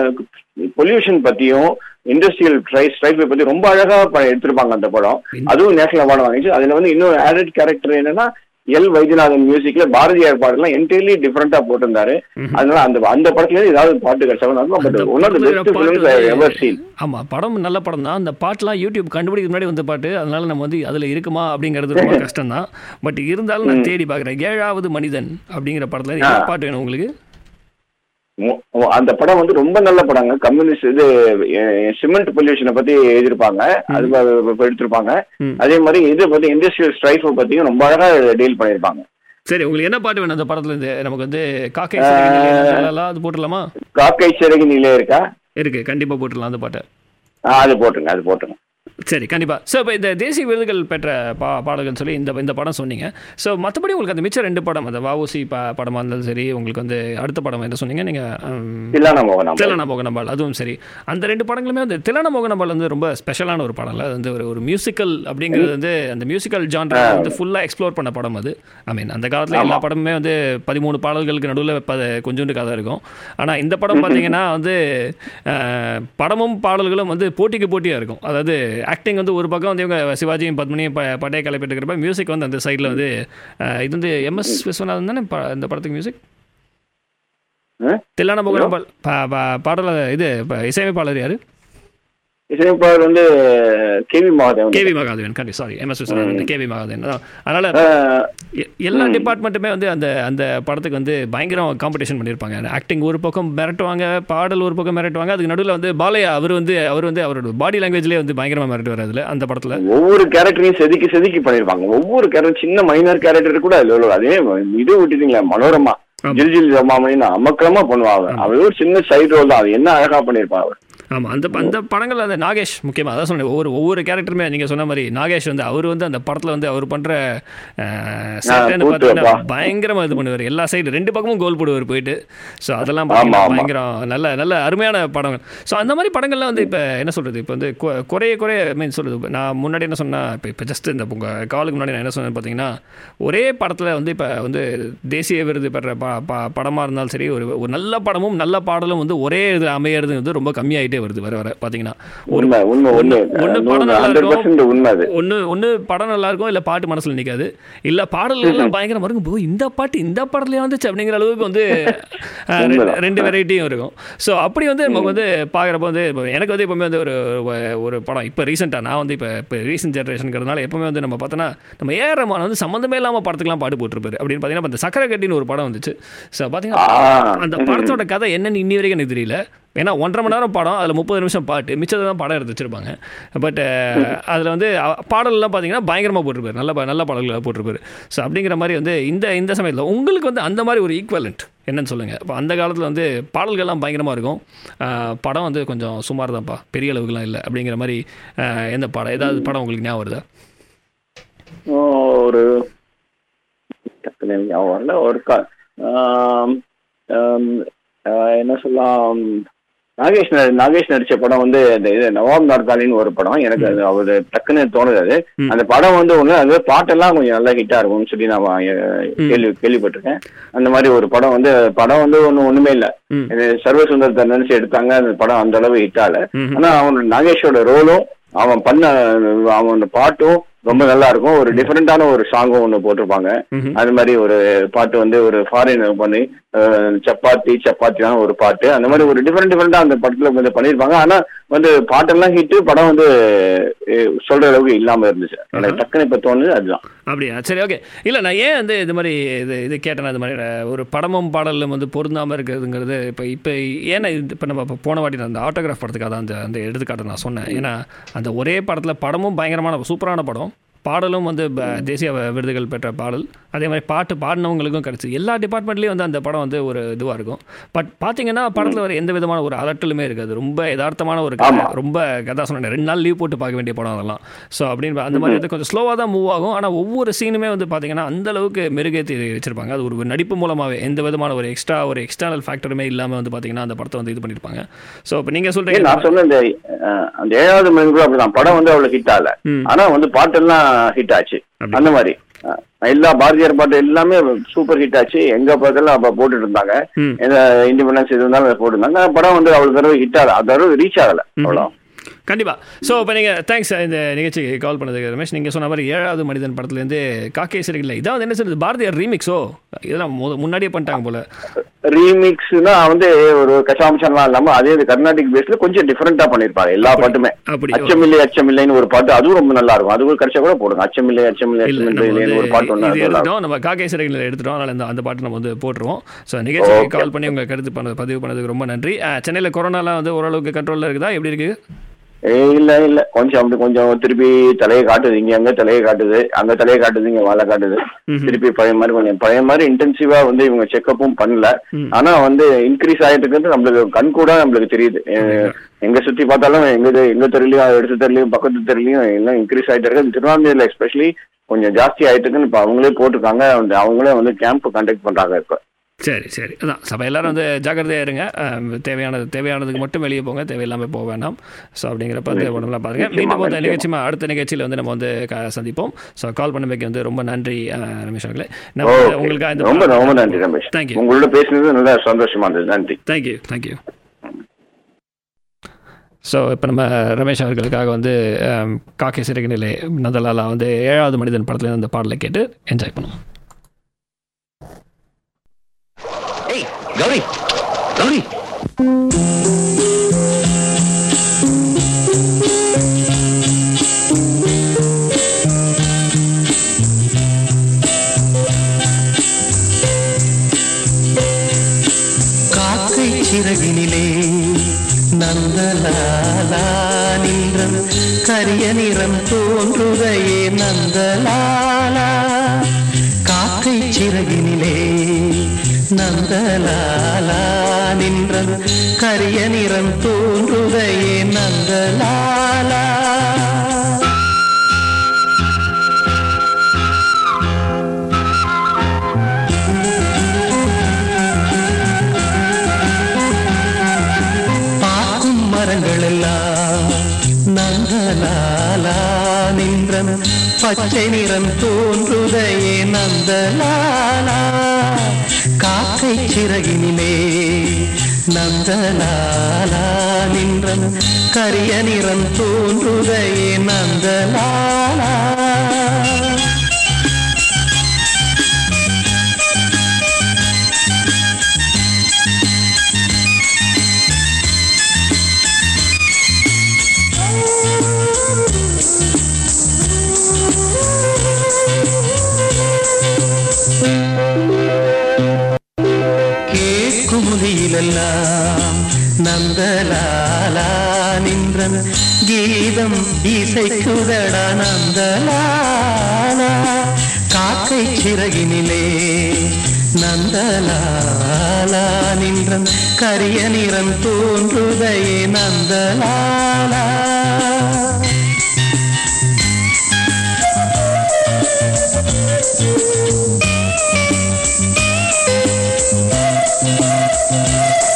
பொல்யூஷன் பத்தியும் இண்டஸ்ட்ரியல் ட்ரைஸ் ஸ்ட்ரைக் பத்தி ரொம்ப அழகா எடுத்திருப்பாங்க அந்த படம். அதுவும் நேஷனல் அவார்டு வாங்கிச்சு. அதுல வந்து இன்னொரு ஆடட் கேரக்டர் என்னன்னா எல் வைத்தியநாதன் மியூசிக்ல பாரதியார் பாடலாம் என்டையர்லி டிஃபரெண்டா போட்டிருந்தாரு. அதனால அந்த அந்த படத்துல ஏதாவது பாட்டு கிடைச்சாலும் பட் அந்த ஒன் ஆஃப் த படத்துல பெஸ்ட் பாட்டு ஃபிலிம்ஸ் வந்து- எவர் சீன் ஆமா படம் நல்ல படம் தான். அந்த பாட்டுலாம் யூடியூப் கண்டுபிடிக்க முன்னாடி வந்த பாட்டு. அதனால நம்ம வந்து அதுல இருக்குமா அப்படிங்கிறது ரொம்ப கஷ்டம் தான் பட் இருந்தாலும் நான் தேடி பார்க்குறேன். ஏழாவது மனிதன் அப்படிங்கிற படத்துல பாட்டு வேணும் உங்களுக்கு? அந்த படம் வந்து ரொம்ப நல்ல படங்க. கம்யூனிஸ்ட் இது சிமெண்ட் பொல்யூஷனை பத்தி எழுதியிருப்பாங்க. அது எடுத்திருப்பாங்க. அதே மாதிரி இதை பத்தி இண்டஸ்ட்ரியல் ஸ்ட்ரைஃபை பத்தியும் ரொம்ப அழகா டீல் பண்ணியிருப்பாங்க. சரி உங்களுக்கு என்ன பாட்டு வேணும் அந்த படத்துல இருந்து? நமக்கு வந்து காக்கை அது போட்டுடலாமா? காக்கை சிறகு நிலை இருக்கா? இருக்கு. கண்டிப்பா போட்டுடலாம் அந்த பாட்டை. அது போட்டுருங்க அது போட்டுருங்க. சரி கண்டிப்பா. ஸோ இப்போ இந்த தேசிய விருதுகள் பெற்ற பா பாடல்கள் சொல்லி இந்த இந்த படம் சொன்னீங்க. ஸோ மற்றபடி உங்களுக்கு அந்த மிச்சம் ரெண்டு படம் அந்த வஉசி ப படமாக இருந்தாலும் சரி உங்களுக்கு வந்து அடுத்த படம் என்ன சொன்னீங்க? நீங்கள் திலன மோகனம்பாள். அதுவும் சரி. அந்த ரெண்டு படங்களுமே வந்து திலன மோகனம்பாள் வந்து ரொம்ப ஸ்பெஷலான ஒரு படம் அது வந்து ஒரு ஒரு மியூசிக்கல் அப்படிங்கிறது வந்து அந்த மியூசிக்கல் ஜான்ரா வந்து ஃபுல்லாக எக்ஸ்ப்ளோர் பண்ண படம் அது. ஐ மீன் அந்த காலத்தில் எல்லா படமுமே வந்து பதிமூணு பாடல்களுக்கு நடுவில் ப கொஞ்சோண்டு கதை இருக்கும். ஆனால் இந்த படம் பார்த்தீங்கன்னா வந்து படமும் பாடல்களும் வந்து போட்டிக்கு போட்டியாக இருக்கும். அதாவது ஆக்டிங் வந்து ஒரு பக்கம் வந்து இவங்க சிவாஜியும் பத்மினியும் ப பட்டைய கலைப்பிட்டு இருக்கிறப்ப மியூசிக் வந்து அந்த சைடில் வந்து இது வந்து எம்எஸ் விஸ்வநாதன் தானே இந்த படத்துக்கு மியூசிக்? தில்லான மோகனம்பாள் பா- பா- பாடல இது இசையமைப்பாளர் யாரு? இசையமைப்பாளர் வந்து கேவி மாதவன் கேவி மகாதேவன் கண்டி sorry MS Viswanathan KV Mahadevan. அதான். அதனால எல்லா டிபார்ட்மெண்ட்டுமே வந்து அந்த அந்த படத்துக்கு வந்து பயங்கரம் காம்படிஷன் பண்ணியிருப்பாங்க. ஆக்டிங் ஒரு பக்கம் மிரட்டுவாங்க பாடல் ஒரு பக்கம் மிரட்டுவாங்க அதுக்கு நடுவில் வந்து பாலையா அவர் வந்து அவர் வந்து அவரோட பாடி லாங்குவேஜ்லேயே வந்து பயங்கரமாக மிரட்டுவார் அதில் அந்த படத்தில். ஒவ்வொரு கேரக்டரையும் செதுக்கி செதுக்கி பண்ணிருப்பாங்க ஒவ்வொரு கேரக்டர் சின்ன மைனர் கேரக்டர் கூட அதுல அதே இது விட்டுட்டீங்களா மனோரமா. ஆமா. ஜில் ஜில் ஜமாமணின்னு அமக்கலமா பண்ணுவாங்க. அவர் ஒரு சின்ன சைடு ரோல் தான். அது என்ன அழகா பண்ணிருப்பான் அவர். ஆமாம் அந்த அந்த படங்கள் அந்த நாகேஷ் முக்கியமாக அதான் சொன்னேன் ஒவ்வொரு ஒவ்வொரு கேரக்டருமே நீங்கள் சொன்ன மாதிரி நாகேஷ் வந்து அவர் வந்து அந்த படத்தில் வந்து அவர் பண்ணுற சேட்டைன்னு பார்த்தீங்கன்னா. பயங்கரமாக இது பண்ணுவார் எல்லா சைடு ரெண்டு பக்கமும் கோல் போடுவார் போயிட்டு ஸோ அதெல்லாம் பார்த்தீங்கன்னா. பயங்கரம் நல்ல நல்ல அருமையான படங்கள் ஸோ அந்த மாதிரி படங்கள்லாம் வந்து இப்போ என்ன சொல்கிறது இப்போ வந்து குறைய குறைய மீன் சொல்கிறது நான் முன்னாடி என்ன சொன்னேன் இப்போ இப்போ ஜஸ்ட் இந்த உங்கள் காலுக்கு முன்னாடி நான் என்ன சொன்னேன் பார்த்தீங்கன்னா ஒரே படத்தில் வந்து இப்போ வந்து தேசிய விருது பெற படமாக இருந்தாலும் சரி ஒரு ஒரு நல்ல படமும் நல்ல பாடலும் வந்து ஒரே இது அமையிறது வந்து ரொம்ப கம்மியாயிட்டே வருது. வர வர பார்த்தீங்கன்னா படம் நல்லா இருக்கும். அது. ஒன்று ஒன்று படம் நல்லா இருக்கும் இல்லை பாட்டு மனசில் நிற்காது இல்லை பாடல்கள்லாம் பயங்கரமாக இருக்கும். போ இந்த பாட்டு இந்த படத்துலேயே வந்துச்சு? அப்படிங்கிற அளவுக்கு வந்து ரெண்டு- வெரைட்டியும் இருக்கும். ஸோ அப்படி வந்து நமக்கு வந்து பார்க்குறப்ப வந்து எனக்கு வந்து எப்பவுமே வந்து ஒரு ஒரு- படம். இப்போ ரீசெண்டாக நான் வந்து இப்போ இப்போ ரீசெண்ட் ஜென்ரேஷனுங்கிறதுனால எப்பவுமே வந்து நம்ம பார்த்தோன்னா நம்ம ஏஆர் ரஹ்மான் வந்து சம்மந்தமே இல்லாமல் படத்துக்குலாம் பாட்டு போட்டிருப்பாரு. அப்படின்னு பார்த்தீங்கன்னா இந்த சக்கரை கட்டின்னு ஒரு படம் வந்துச்சு. ஸோ பார்த்தீங்கன்னா. அந்த படத்தோட கதை என்னன்னு இன்னி வரைக்கும் எனக்கு தெரியல. ஏன்னா ஒன்றரை மணி நேரம் படம் அதில் முப்பது நிமிஷம் பாட்டு மிச்சத்தை தான் படம் எடுத்து வச்சிருப்பாங்க. பட் அதில் வந்து பாடல்லாம் பார்த்தீங்கன்னா பயங்கரமாக போட்டிருப்பாரு. நல்ல நல்ல பாடல்களை போட்டிருப்பாரு. ஸோ அப்படிங்கிற மாதிரி வந்து இந்த இந்த சமயத்தில் உங்களுக்கு வந்து அந்த மாதிரி ஒரு ஈக்குவலண்ட் என்னன்னு சொல்லுங்கள் இப்போ அந்த காலத்தில் வந்து பாடல்கள்லாம் பயங்கரமாக இருக்கும். படம் வந்து கொஞ்சம் சுமார் தான்ப்பா பெரிய அளவுக்குலாம் இல்லை. அப்படிங்கிற மாதிரி எந்த படம் ஏதாவது படம் உங்களுக்கு ஞாபகம் வருதா? ஒரு ஞாபகம் வரல. ஒரு என்ன சொல்லலாம் நாகேஷ் நாகேஷ் நடிச்ச படம் வந்து இந்த இது நவாப் நாற்காலின்னு ஒரு படம். எனக்கு அது அவரு டக்குன்னு தோணுது அது. அந்த படம் வந்து ஒண்ணு அது பாட்டெல்லாம் கொஞ்சம் நல்லா ஹிட்டா இருக்கும்னு சொல்லி நான் கேள்வி கேள்விப்பட்டிருக்கேன். அந்த மாதிரி ஒரு படம் வந்து படம் வந்து ஒண்ணு ஒண்ணுமே இல்ல. சர்வசுந்தரத்தை நினைச்சு எடுத்தாங்க. அந்த படம் அந்த அளவு ஹிட் ஆகல ம். ஆனா அவன் நாகேஷோட ரோலும் அவன் பண்ண அவன் பாட்டும் ரொம்ப நல்லா இருக்கும் ஒரு டிஃபரெண்டான ஒரு சாங்கும் ஒன்று போட்டிருப்பாங்க. அது மாதிரி ஒரு பாட்டு வந்து ஒரு ஃபாரின் பண்ணி சப்பாத்தி சப்பாத்தியான ஒரு பாட்டு. அந்த மாதிரி ஒரு டிஃபரெண்ட் டிஃபரெண்டா அந்த படத்துல வந்து பண்ணியிருப்பாங்க. ஆனா வந்து பாட்டெல்லாம் ஹிட்டு படம் வந்து சொல்ற அளவுக்கு இல்லாம இருந்துச்சு. எனக்கு டக்குன்னு இப்ப தோணுது அதுதான். அப்படியா? சரி ஓகே இல்லை நான் ஏன் வந்து இது மாதிரி இது இது கேட்டேன்னா இது மாதிரி ஒரு படமும் பாடலும் வந்து பொருந்தாமல் இருக்கிறதுங்கிறது இப்போ இப்போ ஏன்னா இப்போ நம்ம இப்போ போன வாட்டி அந்த ஆட்டோகிராஃப் படத்துக்காக அந்த அந்த எடுத்துக்காட்டை நான் சொன்னேன். ஏன்னா அந்த ஒரே படத்தில் படமும் பயங்கரமான சூப்பரான படம். பாடலும் வந்து தேசிய விருதுகள் பெற்ற பாடல். அதே மாதிரி பாட்டு பாடினவங்களுக்கும் கிடச்சி. எல்லா டிபார்ட்மெண்ட்லேயும் வந்து அந்த படம் வந்து ஒரு இதுவாக இருக்கும். பட் பார்த்தீங்கன்னா படத்தில் வர எந்த விதமான ஒரு அலட்டலுமே இருக்காது. ரொம்ப யதார்த்தமான ஒரு கதை. ரொம்ப கதா சொன்னேன் ரெண்டு நாள் லீவ் போட்டு பார்க்க வேண்டிய படம் அதெல்லாம். ஸோ அப்படின்னு அந்த மாதிரி வந்து கொஞ்சம் ஸ்லோவாக தான் மூவ் ஆகும். ஆனால் ஒவ்வொரு சீனுமே வந்து பார்த்தீங்கன்னா அந்த அளவுக்கு மெருகேற்றி வச்சிருப்பாங்க. அது ஒரு நடிப்பு மூலமாகவே எந்த விதமான ஒரு எக்ஸ்ட்ரா ஒரு எக்ஸ்டர்னல் ஃபேக்டருமே இல்லாமல் வந்து பார்த்தீங்கன்னா அந்த படத்தை வந்து இது பண்ணியிருப்பாங்க ஸோ இப்போ நீங்கள் சொல்கிறீங்க நான் சொன்ன அந்த ஏழாவது மணி கூட அப்படிதான். படம் வந்து அவ்வளவு ஹிட் ஆகல. ம். ஆனா வந்து பாட்டெல்லாம் ஹிட் ஆச்சு. அந்த மாதிரி. எல்லா பாரதியார் பாட்டு எல்லாமே சூப்பர் ஹிட் ஆச்சு. எங்க பக்கத்துல அப்ப போட்டுட்டு இருந்தாங்க இண்டிபெண்டன்ஸ் இது இருந்தாலும் அதை போட்டுருந்தாங்க. ஆனா படம் வந்து அவ்வளவு தடவை ஹிட் ஆகல. தடவை ரீச் ஆகல. அவ்வளோ கண்டிப்பாக ஸோ இப்போ நீங்கள் தேங்க்ஸ் இந்த நிகழ்ச்சிக்கு கால் பண்ணதுக்கு ரமேஷ். நீங்கள் சொன்ன மாதிரி ஏழாவது மனிதன் படத்துலேருந்து காக்கே இல்லை இதான் என்ன சொல்றது பாரதியார் ரீமிக்ஸோ இதெல்லாம் முன்னாடியே பண்ணிட்டாங்க போல. ரீமிக்ஸ்னா வந்து ஒரு கஷாம்சம்லாம் இல்லாம அதே இது கர்நாடிக் பேஸ்ல கொஞ்சம் டிஃபரெண்டா பண்ணிருப்பாங்க எல்லா பாட்டுமே. அப்படி. அச்சமில்லை அச்சமில்லைன்னு ஒரு பாட்டு அதுவும் ரொம்ப நல்லா இருக்கும் அது கூட கிடைச்சா கூட போடுங்க. அச்சமில்லை அச்சமில்லை அச்சமில்லைன்னு ஒரு பாட்டு வந்து ஒன்று எடுத்துட்டோம். நம்ம காக்கை சிறைகளில் எடுத்துட்டோம். அதனால் இந்த அந்த பாட்டு நம்ம வந்து போட்டுருவோம். ஸோ நிகழ்ச்சிக்கு Okay. கால் பண்ணி உங்கள் கருத்து பண்ண பதிவு பண்ணதுக்கு ரொம்ப நன்றி. சென்னையில் கொரோனாலாம் வந்து ஓரளவுக்கு கண்ட்ரோலில் இருக்குதா? எப்படி இருக்குது ஏய், இல்ல இல்ல. கொஞ்சம் அப்படி கொஞ்சம் திருப்பி தலையை காட்டுது. இங்க அங்க தலையை காட்டுது. அங்க தலையை காட்டுது இங்க வாழை காட்டுது. திருப்பி பழைய மாதிரி கொஞ்சம் பழைய மாதிரி இன்டென்சிவா வந்து இவங்க செக்கப்பும் பண்ணல. ஆனா வந்து இன்க்ரீஸ் ஆயிட்டு நம்மளுக்கு கண் கூட நம்மளுக்கு தெரியுது. எங்க சுத்தி பார்த்தாலும் எங்க எங்க தெருலையும் எடுத்த தெருலையும் பக்கத்து தெருலையும் எல்லாம் இன்க்ரீஸ் ஆயிட்டு இருக்கு. திருவாரூர்ல எஸ்பெஷலி கொஞ்சம் ஜாஸ்தி ஆயிட்டு இருக்குன்னு இப்ப அவங்களே போட்டிருக்காங்க. அவங்களே வந்து கேம்ப் கண்டக்ட் பண்றாங்க இப்ப. சரி சரி. அதான். சபை எல்லாரும் வந்து ஜாக்கிரதையாக இருங்க. தேவையானது தேவையானதுக்கு மட்டும் வெளியே போங்க. தேவையில்லாமல் போக வேண்டாம். ஸோ அப்படிங்கிறப்ப வந்து உடம்புலாம் பாருங்க நிச்சயமா, மீண்டும் வந்து. நிகழ்ச்சி அடுத்த நிகழ்ச்சியில் வந்து நம்ம வந்து சந்திப்போம். ஸோ கால் பண்ணமைக்கு வந்து ரொம்ப நன்றி ரமேஷ் அவர்களே. நம்ம. உங்களுக்கு இந்த ரொம்ப ரொம்ப நன்றி ரமேஷ். தேங்க்யூ உங்களோட பேசுனது நல்லா சந்தோஷமா இருந்தது. நன்றி. தேங்க்யூ தேங்க்யூ ஸோ இப்போ நம்ம ரமேஷ் அவர்களுக்காக வந்து காக்கை சிறகு நிலை நந்தலாலா வந்து ஏழாவது மனிதன் படத்துல அந்த பாடலை கேட்டு என்ஜாய் பண்ணுவோம். கௌரி கௌரி. காக்கை சிறகினிலே நந்தலாலா நின்றம் கரிய நிறம் தோன்றுகையே நந்தலாலா. காக்கை சிறகினிலே நந்தலாலா நின்றது கரிய நிறம் தோன்றுதையே நந்தலாலா. பார்க்கும் மரங்களெல்லாம் நந்தலாலா நின்றன பச்சை நிறம் தோன்றுதையே நந்தலாலா. காக்கை சிறகினிலே நந்தலாலா நின்றன. கரிய நிறம் தோன்றுதையே நந்தலாலா. நந்தலாலா நின்றன். கீதம் இசைக்குதடா நந்தலாலா. காக்கை சிறகினிலே நந்தலாலா நின்றன். கரிய நிறம் தோன்றுதையே Nandalala.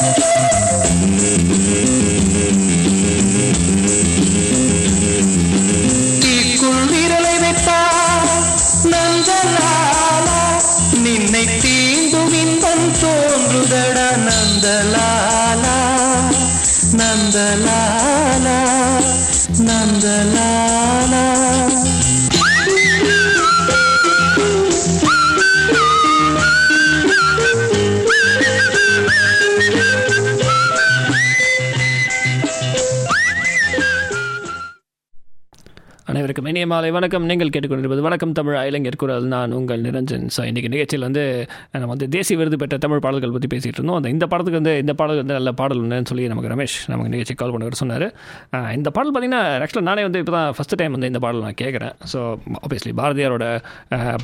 Thank you. Thank you. இனிய மாலை வணக்கம். நீங்கள் கேட்டுக்கொண்டிருப்பது வணக்கம் தமிழ். இளைஞர் குரல். நான் உங்கள் நிரஞ்சன். ஸோ இன்றைக்கி நிகழ்ச்சியில் வந்து நம்ம வந்து தேசிய விருது பெற்ற தமிழ் பாடல்கள் பற்றி பேசிகிட்டு இருந்தோம். அந்த இந்த படத்துக்கு வந்து இந்த பாடல் வந்து நல்ல பாடல் ஒன்றுன்னு சொல்லி நமக்கு ரமேஷ் நமக்கு நிகழ்ச்சி கால் பண்ணவர் சொன்னார். இந்த பாடல் பார்த்தீங்கன்னா ஆக்சுவலாக நானே வந்து இப்போ தான் ஃபஸ்ட்டு டைம் வந்து இந்த பாடல் நான் கேட்குறேன் ஸோ ஆப்வியஸ்லி பாரதியாரோட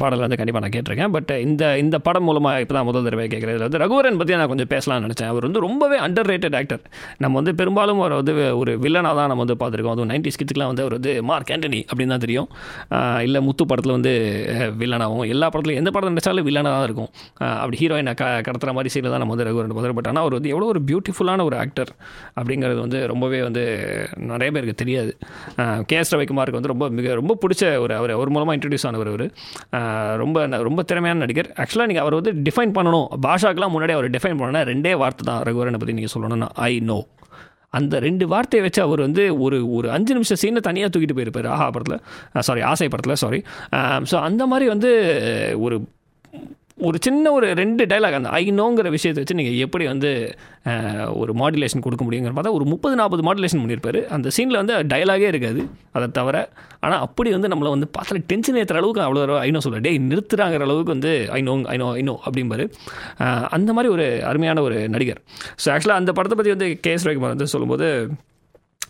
பாடல் வந்து கண்டிப்பாக நான் கேட்டிருக்கேன். பட் இந்த இந்த படம் மூலமாக இப்போ தான் முதல் தடவை கேட்குறேன் இதில் வந்து ரகுவரன் பற்றி நான் கொஞ்சம் பேசலாம்னு நினச்சேன். அவர் வந்து ரொம்பவே அண்டர் ரேட்டட் ஆக்டர் நம்ம வந்து பெரும்பாலும் அவர் வந்து ஒரு வில்லனாக தான் நம்ம வந்து பார்த்துருக்கோம். அதுவும் நைன்டி ஸ்கிட்ஸ்க்குலாம் வந்து அவர் வந்து மார்க் ஆண்டனி அப்படின்னு தான் தெரியும். இல்லை முத்து படத்தில் வந்து வில்லனாகவும் எல்லா படத்துலையும் எந்த படம் நினச்சாலும் வில்லனாக தான் இருக்கும். அப்படி ஹீரோயினை க கடத்துற மாதிரி சீனில் தான் நம்ம வந்து ரகுவரன் பார்த்துருக்கோம் பட் ஆனால் அவர் வந்து எவ்வளோ ஒரு பியூட்டிஃபுல்லான ஒரு ஆக்டர் அப்படிங்கிறது வந்து ரொம்பவே வந்து நிறைய பேருக்கு தெரியாது. கே எஸ் ரவிக்குமாருக்கு வந்து ரொம்ப மிக ரொம்ப பிடிச்ச ஒரு அவர் அவர் மூலமாக இன்ட்ரடியூஸ் ஆனவர் அவர். ரொம்ப ரொம்ப திறமையான நடிகர். ஆக்சுவலாக நீங்கள் அவர் வந்து டிஃபைன் பண்ணணும். பாஷாக்கெலாம் முன்னாடி அவர் டிஃபைன் பண்ணணும்னா ரெண்டே வார்த்தை தான் ரகுவரனை பற்றி நீங்கள் சொல்லணும்னா ஐ நோ அந்த ரெண்டு வார்த்தையை வச்சு அவர் வந்து ஒரு ஒரு அஞ்சு நிமிஷம் சீனை தனியாக தூக்கிட்டு போயிருப்பார். ஆஹா படத்தில். சாரி ஆசை படத்தில் சாரி ஸோ அந்த மாதிரி வந்து ஒரு ஒரு சின்ன ஒரு ரெண்டு டைலாக் அந்த ஐ நோங்கிற விஷயத்தை வச்சு நீங்கள் எப்படி வந்து ஒரு மாடுலேஷன் கொடுக்க முடியுங்கிற பார்த்தா ஒரு முப்பது நாற்பது மாடுலேஷன் பண்ணியிருப்பாரு. அந்த சீனில் வந்து டைலாகே இருக்காது அதை தவிர. ஆனால் அப்படி வந்து நம்மளை வந்து பார்த்தாலே டென்ஷன் ஏற்றுற அளவுக்கு அவ்வளோ ஐநோ சொல்ல டேய் நிறுத்துறாங்கிற அளவுக்கு வந்து ஐநோ ஐநோ ஐநோ அப்படிம்பாரு. அந்த மாதிரி ஒரு அருமையான ஒரு நடிகர். ஸோ ஆக்சுவலாக அந்த படத்தை பற்றி வந்து கே எஸ் ரவிக்குமார் வந்து சொல்லும்போது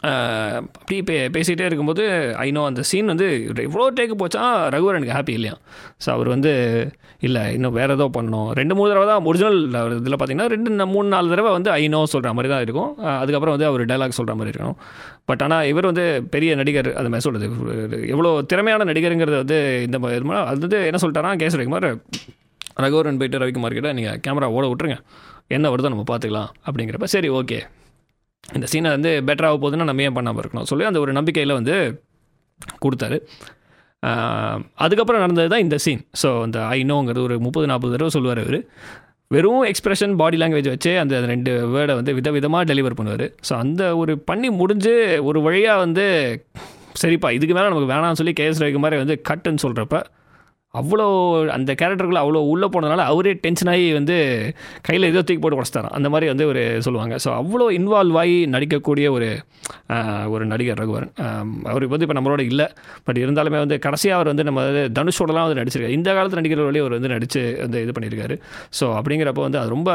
அப்படியே பே பேசிகிட்டே இருக்கும்போது ஐநோ அந்த சீன் வந்து எவ்வளோ டேக்கு போச்சா? ரகுவர் எனக்கு ஹாப்பி இல்லையா? ஸோ அவர் வந்து இல்லை இன்னும் வேறு ஏதோ பண்ணணும். ரெண்டு மூணு தடவை தான் ஒரிஜினல் இதில் பார்த்தீங்கன்னா ரெண்டு மூணு நாலு தடவை வந்து ஐநோ சொல்கிற மாதிரி தான் இருக்கும். அதுக்கப்புறம் வந்து அவர் டைலாக் சொல்கிற மாதிரி இருக்கணும். பட் ஆனால் இவர் வந்து பெரிய நடிகர் அது மாதிரி சொல்கிறது எவ்வளோ திறமையான நடிகருங்கிறது வந்து இந்த அது வந்து என்ன சொல்லிட்டாரா? கேஸ் ரவிக்குமார் ரகுவரன் போயிட்டு ரவிக்குமார் கிட்ட நீங்கள் கேமரா ஓட விட்டுருங்க. என்ன வருதோ நம்ம பார்த்துக்கலாம் அப்படிங்கிறப்ப சரி ஓகே இந்த சீனை வந்து பெட்டராக போகுதுன்னா நம்ம ஏன் பண்ணாமல் இருக்கணும்? சொல்லி அந்த ஒரு நம்பிக்கையில் வந்து கொடுத்தாரு. அதுக்கப்புறம் நடந்தது தான் இந்த சீன் ஸோ அந்த ஐநோங்கிறது ஒரு முப்பது நாற்பது தடவை சொல்லுவார் அவர். வெறும் எக்ஸ்பிரஷன் பாடி லாங்குவேஜ் வச்சே அந்த ரெண்டு வேர்டை வந்து விதவிதமாக டெலிவர் பண்ணுவார். ஸோ அந்த ஒரு பண்ணி முடிஞ்சு ஒரு வழியாக வந்து சரிப்பா இதுக்கு மேலே நமக்கு வேணாம்னு சொல்லி கேஎஸ் மாதிரி வந்து கட்டுன்னு சொல்கிறப்ப அவ்வளோ அந்த கேரக்டருக்குள்ள அவ்வளோ உள்ளே போனதுனால அவரே டென்ஷன் ஆகி வந்து கையில் ஏதோ தூக்கி போட்டு உடச்சிட்டாராம். அந்த மாதிரி வந்து ஒரு சொல்லுவாங்க. ஸோ அவ்வளோ இன்வால்வ் ஆகி நடிக்கக்கூடிய ஒரு ஒரு நடிகர் ரகுவரன். அவர் வந்து இப்போ நம்மளோட இல்லை. பட் இருந்தாலுமே வந்து கடைசியாக அவர் வந்து நம்ம வந்து தனுஷோடலாம் வந்து நடிச்சிருக்காரு. இந்த காலத்து நடிகர் வழி அவர் வந்து நடித்து வந்து இது பண்ணியிருக்காரு. ஸோ அப்படிங்கிறப்ப வந்து அது ரொம்ப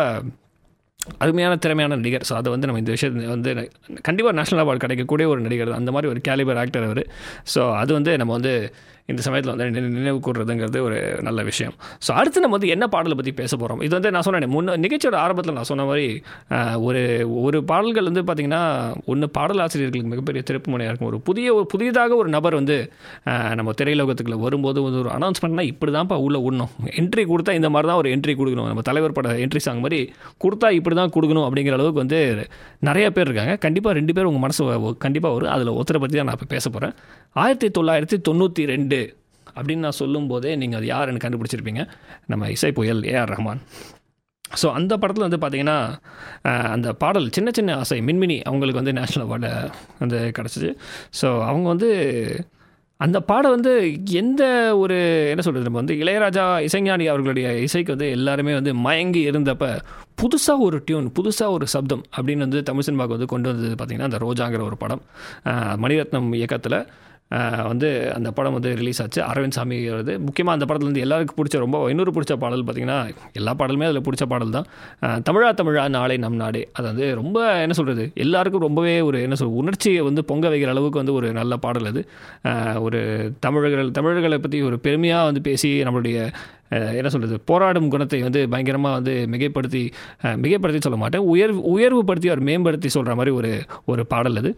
அருமையான திறமையான நடிகர். ஸோ அதை வந்து நம்ம இந்த விஷயத்தை வந்து கண்டிப்பாக நேஷனல் அவார்டு கிடைக்கக்கூடிய ஒரு நடிகர் அந்த மாதிரி ஒரு கேலிபர் ஆக்டர் அவர். ஸோ அது வந்து நம்ம வந்து இந்த சமயத்தில் வந்து நினைவு கூறுறதுங்கிறது ஒரு நல்ல விஷயம். ஸோ அடுத்து நம்ம வந்து என்ன பாடலை பற்றி பேச போகிறோம் இது வந்து நான் சொன்னேன் முன்ன நிகழ்ச்சியோட ஆரம்பத்தில் நான் சொன்ன மாதிரி ஒரு ஒரு பாடல்கள் வந்து பார்த்திங்கன்னா ஒன்று பாடல் ஆசிரியர்களுக்கு மிகப்பெரிய திருப்பு முனையாக இருக்கும். ஒரு புதிய ஒரு புதியதாக ஒரு நபர் வந்து நம்ம திரையுலகத்துக்குள்ள வரும்போது வந்து ஒரு அனௌன்ஸ்மெண்ட்னா இப்படி தான்ப்பா உள்ளே விடணும் என்ட்ரி கொடுத்தா இந்த மாதிரி தான் ஒரு என்ட்ரி கொடுக்கணும். நம்ம தலைவர் பட என்ட்ரி சாங் மாதிரி கொடுத்தா இப்படி தான் கொடுக்கணும் அப்படிங்கிற அளவுக்கு வந்து நிறைய பேர் இருக்காங்க. கண்டிப்பாக ரெண்டு பேர் உங்கள் மனசு கண்டிப்பாக வரும். அதில் ஒருத்தரை பற்றி தான் நான் இப்போ பேச போகிறேன் ஆயிரத்தி தொள்ளாயிரத்தி தொண்ணூற்றி ரெண்டு அப்படின்னு நான் சொல்லும்போதே நீங்கள் அது யாருன்னு கண்டுபிடிச்சிருப்பீங்க. நம்ம இசை புயல் ஏஆர் ரஹ்மான். ஸோ அந்த படத்தில் வந்து பார்த்தீங்கன்னா அந்த பாடல் சின்ன சின்ன ஆசை மின்மினி அவங்களுக்கு வந்து நேஷ்னல் அவார்டு வந்து கிடச்சிச்சு. ஸோ அவங்க வந்து அந்த பாடம் வந்து எந்த ஒரு என்ன சொல்கிறது நம்ம வந்து இளையராஜா இசைஞானி அவர்களுடைய இசைக்கு வந்து எல்லாருமே வந்து மயங்கி இருந்தப்போ புதுசாக ஒரு டியூன் புதுசாக ஒரு சப்தம் அப்படின்னு வந்து தமிழ் சினிமாவுக்கு வந்து கொண்டு வந்தது பார்த்திங்கன்னா அந்த ரோஜாங்கிற ஒரு படம் மணிரத்னம் இயக்கத்தில். வந்து அந்த படம் வந்து ரிலீஸ் ஆச்சு. அரவிந்த் சாமி வருது முக்கியமாக அந்த படத்தில் இருந்து எல்லாருக்கும் பிடிச்ச ரொம்ப இன்னொரு பிடிச்ச பாடல் பார்த்திங்கன்னா எல்லா பாடலுமே அதில் பிடிச்ச பாடல் தான். தமிழா தமிழா நாளை நம் நாடே. அது வந்து ரொம்ப என்ன சொல்கிறது எல்லாருக்கும் ரொம்பவே ஒரு என்ன சொல் உணர்ச்சியை வந்து பொங்க வைக்கிற அளவுக்கு வந்து ஒரு நல்ல பாடல் அது. ஒரு தமிழர்கள் தமிழர்களை பற்றி ஒரு பெருமையாக வந்து பேசி நம்மளுடைய என்ன சொல்கிறது போராடும் குணத்தை வந்து பயங்கரமாக வந்து மிகைப்படுத்தி மிகைப்படுத்தி சொல்ல மாட்டேன். உயர்வு உயர்வுபடுத்தி அவர் மேம்படுத்தி சொல்கிற மாதிரி ஒரு ஒரு பாடல் அது.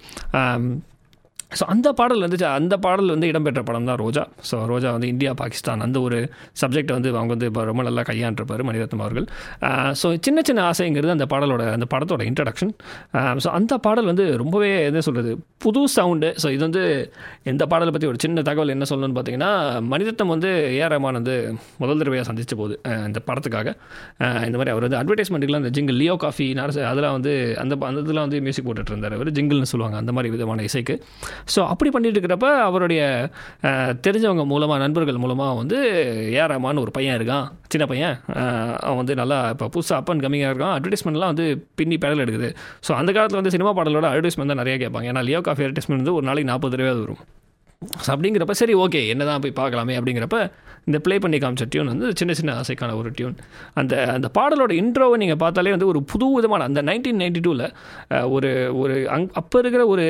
ஸோ அந்த பாடல் வந்துச்சு அந்த பாடல் வந்து இடம்பெற்ற படம் தான் ரோஜா. ஸோ ரோஜா வந்து இந்தியா பாகிஸ்தான் அந்த ஒரு சப்ஜெக்டை வந்து அவங்க வந்து இப்போ ரொம்ப நல்லா கையாண்டிருப்பார் மணிரத்னம் அவர்கள். ஸோ சின்ன சின்ன ஆசைங்கிறது அந்த பாடலோட அந்த படத்தோட இன்ட்ரடக்ஷன் ஸோ அந்த பாடல் வந்து ரொம்பவே என்ன சொல்கிறது புது சவுண்டு ஸோ இது வந்து எந்த பாடலை பற்றி ஒரு சின்ன தகவல் என்ன சொல்லணும்னு பார்த்தீங்கன்னா மணிரத்னம் வந்து ஏஆர் ரஹ்மான் வந்து முதல் தடவையாக சந்தித்த போது இந்த படத்துக்காக. இந்த மாதிரி அவர் வந்து அட்வர்டைஸ்மெண்ட்டுக்குலாம் அந்த ஜிங்கிள் லியோ காஃபி நரசு அதெல்லாம் வந்து அந்த அந்த இதெல்லாம் வந்து மியூசிக் போட்டுட்டு இருந்தார் அவர் ஜிங்கிள்னு சொல்லுவாங்க அந்த மாதிரி விதமான இசைக்கு. ஸோ அப்படி பண்ணிட்டு இருக்கிறப்ப அவருடைய தெரிஞ்சவங்க மூலமாக நண்பர்கள் மூலமாக வந்து ஏஆர் ஒரு பையன் இருக்கான். சின்ன பையன். அவன் வந்து நல்லா இப்போ புதுசாக அப் அண்ட் கம்மிங்காக இருக்கான். அட்வர்டைஸ்மெண்ட்லாம் வந்து பின்னி பேடல் எடுக்குது. ஸோ அந்த காலத்தில் வந்து சினிமா பாடலோட அட்வர்டைஸ்மெண்ட் தான் நிறைய கேட்பாங்க. ஏன்னா லியோ காஃபி அட்வர்டைஸ்மெண்ட் வந்து ஒரு நாளைக்கு நாற்பது ரூபாய் வரும். ஸோ அப்படிங்கிறப்ப சரி ஓகே என்ன தான் போய் பார்க்கலாமே அப்படிங்கிறப்ப இந்த ப்ளே பண்ணி காமிச்ச டியூன் வந்து சின்ன சின்ன ஆசைக்கான ஒரு டியூன் அந்த அந்த பாடலோட இன்ட்ரோவை நீங்கள் பார்த்தாலே வந்து ஒரு புது விதமான அந்த நைன்டீன் நைன்டி டூவில் ஒரு ஒரு அங் அப்போ இருக்கிற ஒரு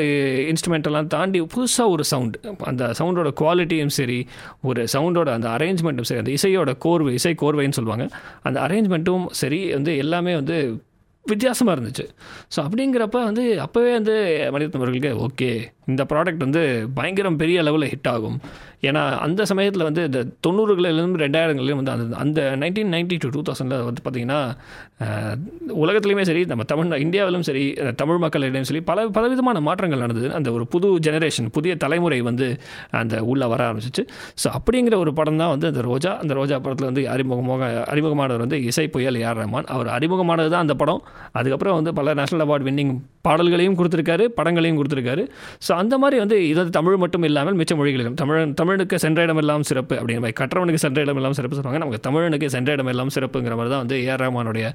இன்ஸ்ட்ருமெண்ட்டெல்லாம் தாண்டி புதுசாக ஒரு சவுண்டு அந்த சவுண்டோட குவாலிட்டியும் சரி ஒரு சவுண்டோட அந்த அரேஞ்ச்மெண்ட்டும் சரி அந்த இசையோட கோர்வை இசை கோர்வைன்னு சொல்லுவாங்க. அந்த அரேஞ்ச்மெண்ட்டும் சரி வந்து எல்லாமே வந்து வித்தியாசமாக இருந்துச்சு. ஸோ அப்படிங்கிறப்ப வந்து அப்போவே வந்து மணிரத்னம் ஓகே இந்த ப்ராடக்ட் வந்து பயங்கரம் பெரிய அளவில் ஹிட் ஆகும். ஏன்னா அந்த சமயத்தில் வந்து இந்த தொண்ணூறுகளிலிருந்து ரெண்டாயிரங்களிலும் வந்து அந்த அந்த நைன்டீன் நைன்டி டு டூ தௌசண்டில் வந்து பார்த்திங்கன்னா உலகத்துலேயுமே சரி நம்ம தமிழ் இந்தியாவிலும் சரி தமிழ் மக்களிடையும் சரி பல பலவிதமான மாற்றங்கள் நடந்தது. அந்த ஒரு புது ஜெனரேஷன் புதிய தலைமுறை வந்து அந்த உள்ளே வர ஆரம்பிச்சிச்சு. ஸோ அப்படிங்கிற ஒரு படம் தான் வந்து அந்த ரோஜா அந்த ரோஜா படத்தில் வந்து அறிமுகமாக அறிமுகமானவர் வந்து இசை புயல் ஏஆர் ரஹ்மான். அவர் அறிமுகமானது தான் அந்த படம். அதுக்கப்புறம் வந்து பல நேஷனல் அவார்ட் வின்னிங் பாடல்களையும் கொடுத்துருக்காரு படங்களையும் கொடுத்துருக்காரு. ஸோ அந்த மாதிரி வந்து இது தமிழ் மட்டும் இல்லாமல் மிச்ச மொழிகளிலும். தமிழ் தமிழுக்கு சென்ற இடம் எல்லாம் சிறப்பு அப்படிங்கிற மாதிரி கற்றவனுக்கு சென்ற இடம் எல்லாம் சிறப்பு சொல்லுவாங்க. நமக்கு தமிழனுக்கு சென்ற இடம் எல்லாம் சிறப்புங்கிற மாதிரி தான் வந்து ஏஆர் ரஹ்மானுடைய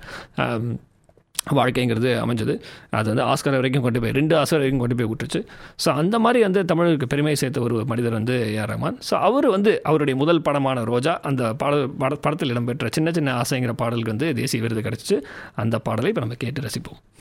வாழ்க்கைங்கிறது அமைஞ்சது. அது வந்து ஆஸ்கர் வரைக்கும் கொண்டு போய் ரெண்டு ஆஸ்கர் வரைக்கும் கொண்டு போய் விட்டுருச்சு. ஸோ அந்த மாதிரி வந்து தமிழுக்கு பெருமை சேர்த்த ஒரு மனிதர் வந்து ஏஆர் ரஹ்மான். ஸோ அவர் வந்து அவருடைய முதல் படமான ரோஜா அந்த பாடல் பட- படத்தில் இடம்பெற்ற சின்ன சின்ன ஆசைங்கிற பாடலுக்கு வந்து தேசிய விருது கிடச்சிச்சு. அந்த பாடலை இப்போ நம்ம கேட்டு ரசிப்போம்.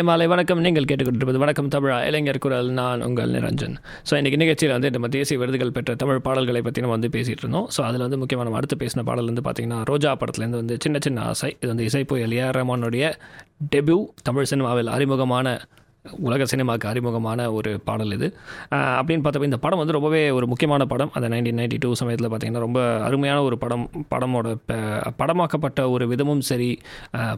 இனிய மாலை வணக்கம். நீங்கள் கேட்டுக்கொண்டிருப்பது வணக்கம் தமிழா. இளைஞர் குரல் நான் உங்கள் நிரஞ்சன். ஸோ இன்றைக்கி நிகழ்ச்சியில் வந்து நம்ம தேசிய விருதுகள் பெற்ற தமிழ் பாடல்களை பற்றி நம்ம வந்து பேசிகிட்டு இருந்தோம். ஸோ அதில் வந்து முக்கியமான அடுத்து பேசின பாடல் வந்து பார்த்திங்கன்னா ரோஜா படத்துலேருந்து வந்து சின்ன சின்ன ஆசை. இது வந்து இசைப்புயல் ஏஆர் ரஹ்மானுடைய டெபியூ தமிழ் சினிமாவில் அறிமுகமான உலக சினிமாவுக்கு அறிமுகமான ஒரு பாடல் இது. அப்படின்னு பார்த்தப்ப இந்த படம் வந்து ரொம்பவே ஒரு முக்கியமான படம். அந்த நைன்டீன் நைன்டி டூ சமயத்தில் பார்த்திங்கன்னா ரொம்ப அருமையான ஒரு படம் படமோட ப- படமாக்கப்பட்ட ஒரு விதமும் சரி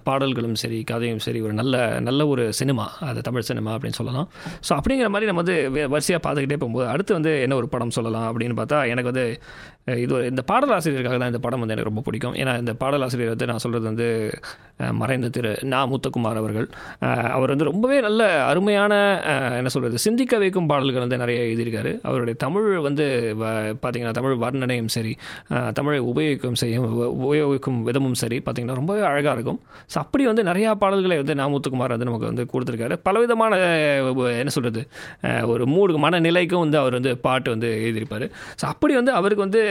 பாடல்களும் சரி கதையும் சரி ஒரு நல்ல நல்ல ஒரு சினிமா. அது தமிழ் சினிமா அப்படின்னு சொல்லலாம். ஸோ அப்படிங்கிற மாதிரி நம்ம வந்து வே- வரிசையாக பார்த்துக்கிட்டே போகும்போது அடுத்து வந்து என்ன ஒரு படம் சொல்லலாம் அப்படின்னு பார்த்தா எனக்கு வந்து இது இந்த பாடலாசிரியருக்காக தான் இந்த படம் வந்து எனக்கு ரொம்ப பிடிக்கும். ஏன்னா இந்த பாடலாசிரியர் வந்து நான் சொல்கிறது வந்து மறைந்த திரு நா முத்துக்குமார் அவர்கள். அவர் வந்து ரொம்பவே நல்ல அருமையான என்ன சொல்கிறது சிந்திக்க வைக்கும் பாடல்கள் வந்து நிறைய எழுதியிருக்காரு. அவருடைய தமிழ் வந்து வ- பார்த்தீங்கன்னா தமிழ் வர்ணனையும் சரி தமிழை உபயோகிக்கும் செய்யும் உபயோகிக்கும் விதமும் சரி பார்த்திங்கன்னா ரொம்பவே அழகாக இருக்கும். ஸோ அப்படி வந்து நிறையா பாடல்களை வந்து நா முத்துக்குமார் வந்து நமக்கு வந்து கொடுத்துருக்காரு. பலவிதமான என்ன சொல்கிறது ஒரு மூடு மனநிலைக்கும் வந்து அவர் வந்து பாட்டு வந்து எழுதியிருப்பார். ஸோ அப்படி வந்து அவருக்கு வந்து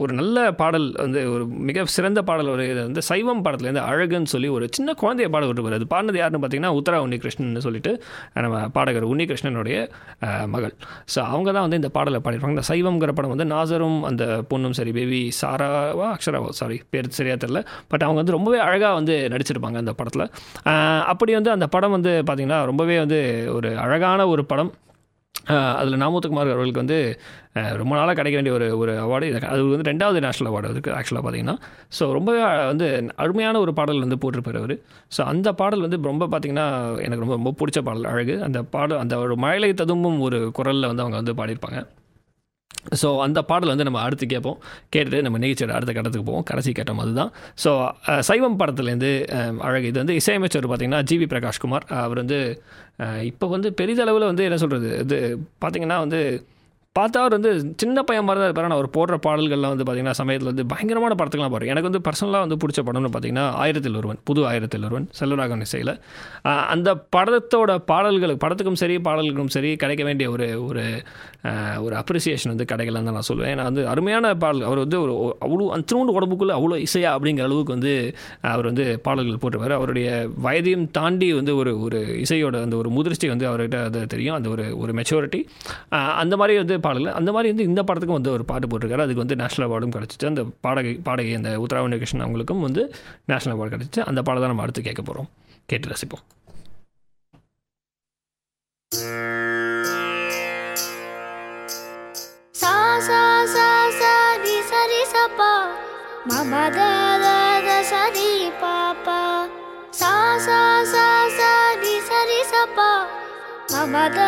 ஒரு நல்ல பாடல் வந்து ஒரு மிக சிறந்த பாடல் ஒரு இது வந்து சைவம் பாடத்துலேருந்து அழகுன்னு சொல்லி ஒரு சின்ன குழந்தைய பாடல் விட்டு அது பாடினது யாருன்னு பார்த்தீங்கன்னா உத்தரா உன்னிகிருஷ்ணன் சொல்லிட்டு நம்ம பாடகர் உன்னிகிருஷ்ணனுடைய மகள். ஸோ அவங்க தான் வந்து இந்த பாடலை பாடிருப்பாங்க இந்த சைவம்ங்கிற படம் வந்து நாசரும் அந்த பொண்ணும் சரி பேபி சாராவா அக்ஷராவா சாரி பேர் சரியாக தெரில பட் அவங்க வந்து ரொம்பவே அழகாக வந்து நடிச்சிருப்பாங்க அந்த படத்தில். அப்படி வந்து அந்த படம் வந்து பார்த்திங்கன்னா ரொம்பவே வந்து ஒரு அழகான ஒரு படம். அதில் நாமூத்துக்குமார் அவர்களுக்கு வந்து ரொம்ப நாளாக கிடைக்க வேண்டிய ஒரு ஒரு அவார்டு இது. அது வந்து ரெண்டாவது நேஷனல் அவார்டு இருக்குது ஆக்சுவலாக பார்த்தீங்கன்னா ஸோ ரொம்பவே வந்து அருமையான ஒரு பாடல் வந்து போட்டிருப்பார் அவர். ஸோ அந்த பாடல் வந்து ரொம்ப பார்த்திங்கன்னா எனக்கு ரொம்ப ரொம்ப பிடிச்ச பாடல் அழகு. அந்த பாடல் அந்த ஒரு மழையை ததும்பும் ஒரு குரலில் வந்து அவங்க வந்து பாடியிருப்பாங்க. ஸோ அந்த பாடல் வந்து நம்ம அடுத்து கேட்போம். கேட்டுட்டு நம்ம நிகழ்ச்சியோட அடுத்த கட்டத்துக்கு போவோம். கடைசி கட்டம் அதுதான். ஸோ சைவம் படத்துலேருந்து அழகு. இது வந்து இசையமைச்சர் பார்த்திங்கன்னா ஜிவி பிரகாஷ்குமார். அவர் வந்து இப்போ வந்து பெரிதளவில் வந்து என்ன சொல்கிறது இது பார்த்தீங்கன்னா வந்து பார்த்தா அவர் வந்து சின்ன பையன் மாதிரி தான் இருப்பார். அவர் போடுற பாடல்கள்லாம் வந்து பார்த்திங்கன்னா சமயத்தில் வந்து பயங்கரமான படத்துக்குலாம் பாரு எனக்கு வந்து பர்சனலாக வந்து பிடிச்ச படம்னு பார்த்தீங்கன்னா ஆயிரத்தில் ஒருவன் புது ஆயிரத்தில் ஒருவன் செல்வராகவன் இசையில். அந்த படத்தோட பாடல்களுக்கு படத்துக்கும் சரி பாடல்களுக்கும் சரி கிடைக்க வேண்டிய ஒரு ஒரு ஒரு அப்ரிசியேஷன் வந்து கிடைக்கலன்னு தான் நான் சொல்லுவேன். ஏன்னா வந்து அருமையான பாடல். அவர் வந்து ஒரு அவ்வளோ அத்தனோண்டு உடம்புக்குள்ளே அவ்வளோ இசையா அப்படிங்கிற அளவுக்கு வந்து அவர் வந்து பாடல்கள் போட்டுருவார் அவருடைய வயதையும் தாண்டி வந்து ஒரு ஒரு இசையோட அந்த ஒரு முதிர்ச்சி வந்து அவர்கிட்ட அது தெரியும். அந்த ஒரு ஒரு மெச்சூரிட்டி அந்த மாதிரி வந்து பாடல் அந்த மாதிரி வந்து இந்த படத்துக்கும் வந்து ஒரு பாட்டு போட்டிருக்காரு. அதுக்கு வந்து நேஷனல் அவார்டும் கிடச்சிச்சு. அந்த பாடகை பாடகை அந்த உத்தரவாணி கிருஷ்ணன் அவங்களுக்கும் வந்து நேஷனல் அவார்டு கிடச்சிச்சு. அந்த பாடம் தான் நம்ம அடுத்து கேட்க போகிறோம் கேட்டு ரசிப்போம். சா சா சா சா ரி சரி சப்பா மம த த த சரி பாப்பா சா சா சா சா ரி சரி சப்பா மம த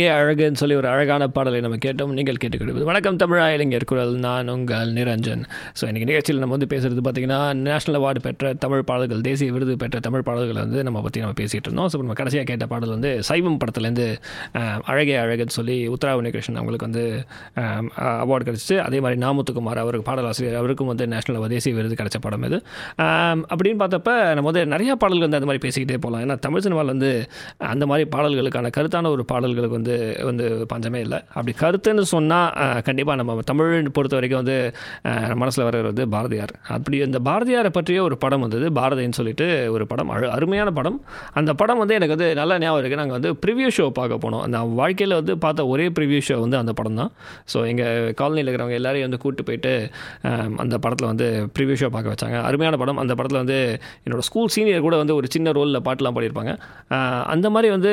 அழகே அழகுன்னு சொல்லி ஒரு அழகான பாடலை நம்ம கேட்டோம். நீங்கள் கேட்டுக்கிடுவது வணக்கம் தமிழா இளைஞர் குரல். நான் உங்கள் நிரஞ்சன். ஸோ இன்றைக்கி நிகழ்ச்சியில் நம்ம வந்து பேசுகிறது பார்த்திங்கன்னா நேஷனல் அவார்டு பெற்ற தமிழ் பாடல்கள் தேசிய விருது பெற்ற தமிழ் பாடல்களை வந்து நம்ம பற்றி நம்ம பேசிகிட்டு இருந்தோம். ஸோ நம்ம கடைசியாக கேட்ட பாடல் வந்து சைவம் படத்துலேருந்து அழகே அழகுன்னு சொல்லி உத்தரா உன்னிகிருஷ்ணன் அவங்களுக்கு வந்து அவார்டு கிடச்சிச்சு. அதே மாதிரி நாமுத்துக்குமார் அவருக்கு பாடலாசிரியர் அவருக்கும் வந்து நேஷனல் தேசிய விருது கிடச்ச படம் இது. அப்படின்னு பார்த்தப்ப நம்ம வந்து நிறையா பாடல்கள் வந்து அந்த மாதிரி பேசிக்கிட்டே போகலாம். ஏன்னா தமிழ் சினிமாவில் வந்து அந்த மாதிரி பாடல்களுக்கான கருத்தான ஒரு பாடல்களுக்கு வந்து வந்து பஞ்சமே இல்லை. அப்படி கருத்துன்னு சொன்னால் கண்டிப்பாக நம்ம தமிழ் பொறுத்த வரைக்கும் வந்து மனசில் வர்றது வந்து பாரதியார். அப்படி இந்த பாரதியாரை பற்றிய ஒரு படம் வந்தது பாரதின்னு சொல்லிட்டு ஒரு படம் அழு அருமையான படம். அந்த படம் வந்து எனக்கு வந்து நல்ல ஞாபகம் இருக்குது நாங்கள் வந்து ப்ரிவியூ ஷோ பார்க்க போனோம். அந்த வாழ்க்கையில் வந்து பார்த்த ஒரே ப்ரிவியூ ஷோ வந்து அந்த படம் தான். ஸோ எங்கள் காலனியில் இருக்கிறவங்க எல்லாரையும் வந்து கூப்பிட்டு போயிட்டு அந்த படத்தில் வந்து ப்ரிவியூ ஷோ பார்க்க வச்சாங்க. அருமையான படம். அந்த படத்தில் வந்து என்னோடய ஸ்கூல் சீனியர் கூட வந்து ஒரு சின்ன ரோலில் பாட்டெலாம் பாடியிருப்பாங்க. அந்த மாதிரி வந்து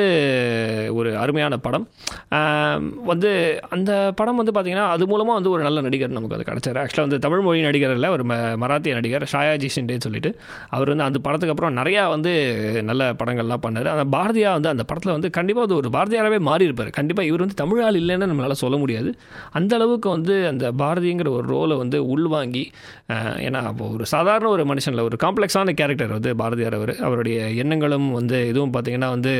ஒரு அருமையான படம். படம். வந்து அந்த படம் வந்து பார்த்திங்கன்னா அது மூலமாக வந்து ஒரு நல்ல நடிகர் நமக்கு அது கிடச்சார். ஆக்சுவலாக வந்து தமிழ் மொழி நடிகர் இல்லை ஒரு மராத்திய நடிகர் ஷாயாஜி ஷிண்டேன்னு சொல்லிட்டு. அவர் வந்து அந்த படத்துக்கு அப்புறம் நிறையா வந்து நல்ல படங்கள்லாம் பண்ணார். அந்த பாரதியா வந்து அந்த படத்தில் வந்து கண்டிப்பாக அது ஒரு பாரதியாராகவே மாறி இருப்பார் கண்டிப்பாக இவர் வந்து தமிழால் இல்லைன்னு நம்மளால் சொல்ல முடியாது. அந்த அளவுக்கு வந்து அந்த பாரதிங்கிற ஒரு ரோலை வந்து உள்வாங்கி ஏன்னா அப்போ ஒரு சாதாரண ஒரு மனுஷனில் ஒரு காம்ப்ளெக்ஸான கேரக்டர் வந்து பாரதியார் அவர். அவருடைய எண்ணங்களும் வந்து இதுவும் பார்த்தீங்கன்னா வந்து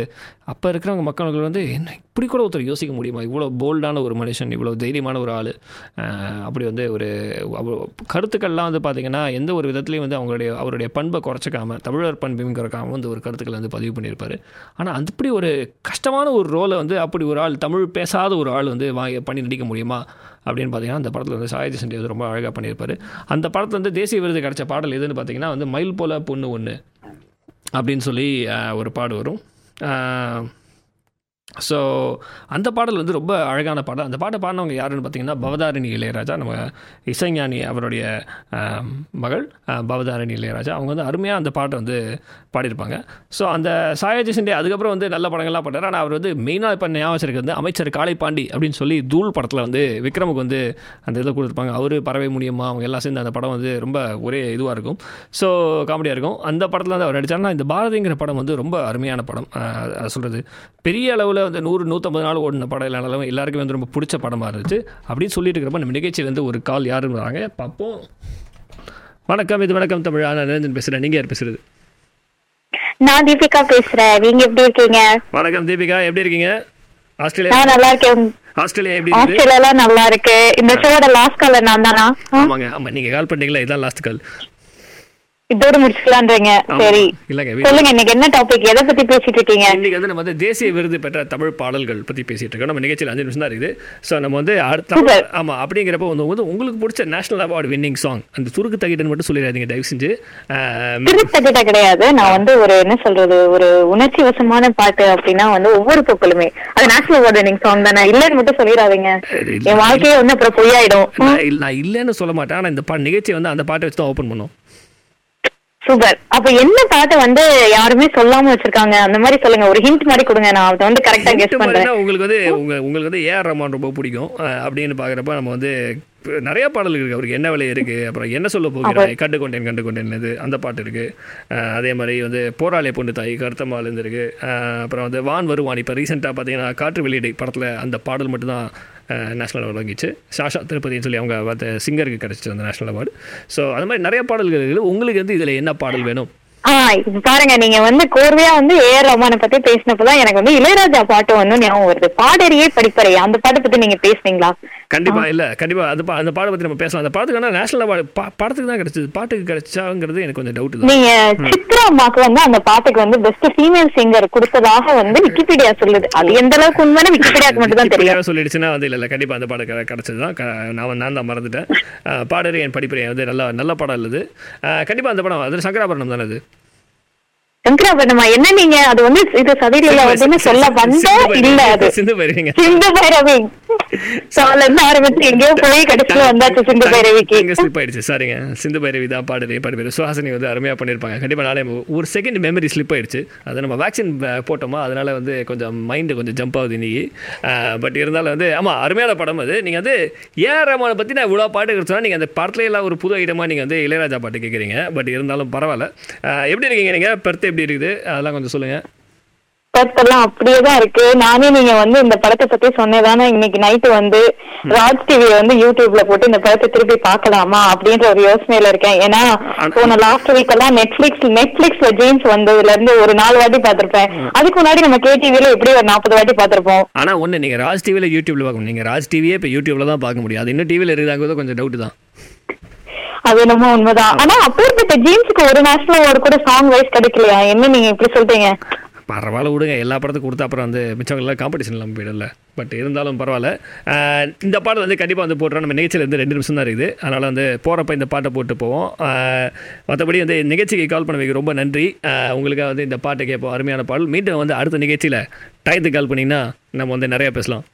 அப்போ இருக்கிறவங்க மக்களுக்கு வந்து என்ன இப்படி கூட ஒருத்தர் யோசிக்க முடியுமா? இவ்வளோ போல்டான ஒரு மனுஷன் இவ்வளோ தைரியமான ஒரு ஆள். அப்படி வந்து ஒரு கருத்துக்கள்லாம் வந்து பார்த்திங்கன்னா எந்த ஒரு விதத்துலையும் வந்து அவங்களுடைய அவருடைய பண்பை குறைச்சிக்காமல் தமிழர் பண்பையும் குறைக்காம வந்து ஒரு கருத்துக்களை வந்து பதிவு பண்ணியிருப்பார். ஆனால் அப்படி இப்படி ஒரு கஷ்டமான ஒரு ரோலை வந்து அப்படி ஒரு ஆள் தமிழ் பேசாத ஒரு ஆள் வந்து வாங்கி பண்ணி நடிக்க முடியுமா? அப்படின்னு பார்த்தீங்கன்னா அந்த படத்தில் வந்து சாயதி சண்டி வந்து ரொம்ப அழகாக பண்ணியிருப்பார். அந்த படத்தில் வந்து தேசிய விருது கிடச்ச பாடல் எதுன்னு பார்த்தீங்கன்னா வந்து மயில் போல பொண்ணு ஒன்று அப்படின்னு சொல்லி ஒரு பாடு வரும். ஸோ அந்த பாடல் வந்து ரொம்ப அழகான பாடல். அந்த பாட்டை பாடினவங்க யாருன்னு பார்த்தீங்கன்னா பவதாரிணி இளையராஜா நம்ம இசைஞானி அவருடைய மகள் பவதாரணி பவதாரிணி இளையராஜா. அவங்க வந்து அருமையாக அந்த பாட்டை வந்து பாடியிருப்பாங்க. ஸோ அந்த சாயாஜி சிண்டே அதுக்கப்புறம் வந்து நல்ல படங்கள்லாம் பண்ணார் ஆனால் அவர் வந்து மெயினாக இப்போ ஞாபகம் வச்சிருக்கிறது வந்து அமைச்சர் காளைப்பாண்டி அப்படின்னு சொல்லி தூள் படத்தில் வந்து விக்ரமுக்கு வந்து அந்த இதில் கொடுத்துருப்பாங்க. அவர் பறவை முடியுமா அவங்க எல்லாம் சேர்ந்து அந்த படம் வந்து ரொம்ப ஒரே இதுவாக இருக்கும். ஸோ காமெடியாக இருக்கும். அந்த படத்தில் வந்து அவர் நடித்தார்னா இந்த பாரதிங்கிற படம் வந்து ரொம்ப அருமையான படம். சொல்கிறது பெரிய அளவில் வந்து நூறு நூற்றம்பது நாள் ஓடின படம் இல்லைனாலும் எல்லாருக்குமே வந்து ரொம்ப பிடிச்ச படமாக இருந்துச்சு. அப்படின்னு சொல்லிட்டு இருக்கிறப்ப நம்ம நிகழ்ச்சியில் வந்து ஒரு கால் யாருன்னு வராங்க? பார்ப்போம். வணக்கம் இது வணக்கம் தமிழ். நான் நிரஞ்சன் பேசுகிறேன் நீங்கள் யார் பேசுகிறது நான் தீபிகா பேசுறேன். நீங்க எப்படி இருக்கீங்க? வணக்கம் தீபிகா. எப்படி இருக்கீங்க? ஆஸ்திரேலியா நல்லா இருக்கேன். ஆஸ்திரேலியா எப்படி இருக்குது ஆஸ்திரேலியால நல்லா இருக்கு. இந்த ஷோட லாஸ்ட் காலர் நான் தானா? ஆமாங்க. ஆமாம் நீங்கள் கால் பண்ணீங்களா இதான் லாஸ்ட் கால் இதோட முடிச்சுக்கலான்றீங்க. ஆமா. சரி. சொல்லுங்க இன்னைக்கு என்ன டாபிக் எதை பத்தி பேசிட்டு இருக்கீங்க இன்னைக்கு வந்து நம்ம வந்து தேசிய விருது பெற்ற தமிழ் பாடல்கள் பற்றி பேசிட்டு இருக்கோம் நம்ம நிகழ்ச்சியில் அஞ்சு நிமிஷம் தான் இருக்குது. ஸோ நம்ம வந்து அடுத்த. ஆமாம் அப்படிங்கிறப்ப வந்து வந்து உங்களுக்கு பிடிச்ச நேஷனல் அவார்டு வின்னிங் சாங் அந்த துருக்கு தகிட்டன்னு மட்டும் சொல்லிடாதீங்க தயவு செஞ்சு. ஆஹ், திருத்தகிட்ட கிடையாது. நான் வந்து ஒரு என்ன சொல்றது ஒரு உணர்ச்சி வசமான பாட்டு அப்படின்னா வந்து ஒவ்வொரு பூக்களுமே. அது நேஷனல் அவார்டு நீங்க சாங் தானே. இல்லன்னு மட்டும் சொல்லிடாதீங்க. என் வாழ்க்கையே வந்து அப்புறம் பொய்யாயிடும். நான் இல்ல- நான் இல்லைன்னு சொல்ல மாட்டேன். ஆனால் இந்த பா நிகழ்ச்சி வந்து அந்த பாட்டை வச்சு தான் ஓப்பன் பண்ணோம் சூப்பர் அப்ப என்ன பாட்டு வந்து யாருமே சொல்லாம வச்சிருக்காங்க? அந்த மாதிரி சொல்லுங்க. ஒரு ஹிண்ட் மாதிரி கொடுங்க. நான் அதை வந்து கரெக்டா கெஸ் பண்றேன். உங்களுக்கு வந்து உங்க உங்களுக்கு வந்து ஏஆர் ரஹ்மான் ரொம்ப பிடிக்கும். அப்படின்னு பார்க்குறப்ப நம்ம வந்து நிறைய பாடல்கள் இருக்குது அவருக்கு என்ன விலை இருக்குது அப்புறம் என்ன சொல்ல போகிறாய் கண்டு கொண்டேன் கண்டு கொண்டேன் இது அந்த பாட்டு இருக்குது அதே மாதிரி வந்து போராளிய பொண்ணு தாய் கருத்தம்மாலேருந்து இருக்குது அப்புறம் வந்து வான் வருவான். இப்போ ரீசெண்டாக பார்த்தீங்கன்னா காற்று வெளியீடு படத்தில் அந்த பாடல் மட்டும்தான் நேஷனல் அவார்டு வாங்கிச்சு. சாஷா திருப்பதின்னு சொல்லி அவங்க அந்த சிங்கருக்கு கிடச்சிச்சு அந்த நேஷனல் அவார்டு ஸோ அது மாதிரி நிறைய பாடல்கள் உங்களுக்கு வந்து இதில் என்ன பாடல் வேணும்? பாருங்க நீங்க வந்து கோர்வையா வந்து ஏஆர் ரஹ்மானை பத்தி பேசினப்பதான் எனக்கு வந்து இளையராஜா பாட்டு வந்து ஞாபகம் வருது. பாடறியே படிப்பறை அந்த பாட்டை பத்தி நீங்க பேசுனீங்களா? கண்டிப்பா இல்ல கண்டிப்பா அது அந்த பாடை பத்தி நம்ம பேசலாம். அந்த பாட்டுக்கான நேஷனல் அவார்டு படத்துக்கு தான் கிடைச்சது. பாட்டுக்கு கிடைச்சாங்கிறது எனக்கு கொஞ்சம் டவுட் நீங்க சித்ரா அம்மாக்கு வந்து அந்த பாட்டுக்கு வந்து பெஸ்ட் ஃபீமேல் சிங்கர் கொடுத்ததாக வந்து விக்கிபீடியா சொல்லுது. அது எந்த அளவுக்கு உண்மைன்னு விக்கிபீடியாக்கு மட்டும் தான் தெரியும். சொல்லிடுச்சுன்னா வந்து இல்ல கண்டிப்பா அந்த பாடம் கிடை- கிடைச்சது தான். நான் நான் தான் மறந்துட்டேன். பாடறி என் படிப்பிறேன் வந்து நல்ல நல்ல படம் இல்லது கண்டிப்பா அந்த படம் அது சங்கராபரணம் தானே அது? சங்கராபரணமா? என்ன நீங்க? அது வந்து இது சதிரில வந்து சொல்ல வந்த இல்ல. அது. சிந்து பைரவி சால இருந்து ஆரம்பிச்சு எங்கேயோ போய் கடைசியில வந்தாச்சு சிந்து பைரவிக்கு. ஸ்லிப் ஆயிடுச்சு சாரிங்க. சிந்து பைரவி தான் பாடுவேன் சுஹாசினி வந்து அருமையா பண்ணியிருப்பாங்க. கண்டிப்பா நாளே ஒரு செகண்ட் மெமரி ஸ்லிப் ஆயிடுச்சு. அது நம்ம வேக்சின் போட்டோமா? அதனால வந்து கொஞ்சம் மைண்டு கொஞ்சம் ஜம்ப் ஆகுது இன்னைக்கு. பட் இருந்தாலும் வந்து ஆமா அருமையான படம் அது. நீங்க வந்து ஏஆர் ரஹ்மானை பத்தி நான் இவ்வளோ பாட்டு சொன்னா நீங்க அந்த படத்துல எல்லாம் ஒரு புது ஐட்டமா நீங்க வந்து இளையராஜா பாட்டு கேட்குறீங்க பட் இருந்தாலும் பரவாயில்ல. எப்படி இருக்கீங்க நீங்க? பெர்த் எப்படி இருக்குது? அதெல்லாம் கொஞ்சம் சொல்லுங்க கருத்தெல்லாம் அப்படியே தான் இருக்கு. நானே நீங்க வந்து இந்த படத்தை பத்தி சொன்னதானே இன்னைக்கு நைட்டு வந்து ராஜ் டிவியை வந்து யூடியூப்ல போட்டு இந்த படத்தை திருப்பி பார்க்கலாமா அப்படின்ற ஒரு யோசனையில இருக்கேன். ஏன்னா போன லாஸ்ட் வீக் எல்லாம் நெட்ஃபிளிக்ஸ் நெட்ஃபிளிக்ஸ்ல ஜேம்ஸ் வந்ததுல இருந்து ஒரு நாலு வாட்டி பார்த்திருப்பேன். அதுக்கு முன்னாடி நம்ம கேடிவில எப்படி ஒரு நாற்பது வாட்டி பார்த்திருப்போம்? ஆனா ஒண்ணு நீங்க ராஜ் டிவியில் யூடியூப்ல பார்க்கணும். நீங்க ராஜ் டிவியே இப்போ யூடியூப்ல தான் பார்க்க முடியும். அது இன்னும் டிவியில் இருக்கிறாங்க கொஞ்சம் டவுட் தான். அது என்னமோ உண்மைதான். ஆனா அப்பேற்பட்ட ஜேம்ஸுக்கு ஒரு நேஷனல் அவார்டு கூட சாங் வைஸ் கிடைக்கலையா? என்ன நீங்க இப்படி சொல்றீங்க? பரவாயில்ல விடுங்க. எல்லா படத்துக்கும் கொடுத்தா அப்புறம் வந்து மிச்சவங்க எல்லாம் காம்படிஷன் இல்லாமல் போயிடல பட் இருந்தாலும் பரவாயில்ல. இந்த பாடல் வந்து கண்டிப்பாக வந்து போடுறோம் நம்ம நிகழ்ச்சியில் இருந்து ரெண்டு நிமிஷம் தான் இருக்குது. அதனால் வந்து போகிறப்ப இந்த பாட்டை போட்டு போவோம். மற்றபடி வந்து நிகழ்ச்சிக்கு கால் பண்ண ரொம்ப நன்றி. உங்களுக்காக வந்து இந்த பாட்டை கேட்போம். அருமையான பாடல். மீண்டும் வந்து அடுத்த நிகழ்ச்சியில் டயத்துக்கு கால் பண்ணிங்கன்னா நம்ம வந்து நிறையா பேசலாம்.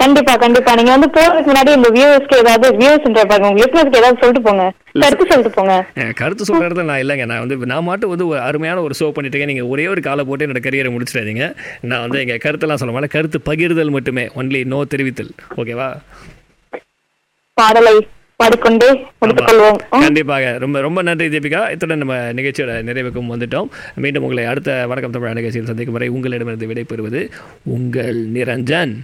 கண்டிப்பா கண்டிப்பா. நீங்க வந்து போறதுக்கு முன்னாடி இந்த வியூவர்ஸ்க்கு ஏதாவது வியூவர்ஸ் பாருங்க. உங்க லிசனர்ஸ்க்கு ஏதாவது சொல்லிட்டு போங்க. கருத்து சொல்லிட்டு போங்க. கருத்து இடத்துல நான் இல்லைங்க. நான் வந்து நான் மட்டும் வந்து ஒரு அருமையான ஒரு ஷோ பண்ணிட்டேங்க நீங்கள் ஒரே ஒரு காலை போட்டு என்னோட கரியரை முடிச்சிடாதீங்க. நான் வந்து எங்கள் கருத்தெல்லாம் சொல்ல மாட்டேன். கருத்து பகிர்தல் மட்டுமே. ஒன்லி நோ தெரிவித்தல். ஓகேவா பாடலை பாடிக்கொண்டே. கண்டிப்பாக. ரொம்ப ரொம்ப நன்றி தீபிகா. இத்துடன் நம்ம நிகழ்ச்சியோட நிறைவுக்கும் வந்துட்டோம். மீண்டும் உங்களை அடுத்த வணக்கம் தமிழ் நிகழ்ச்சியில் சந்திக்கும் வரை உங்களிடமிருந்து விடைபெறுவது உங்கள் நிரஞ்சன்.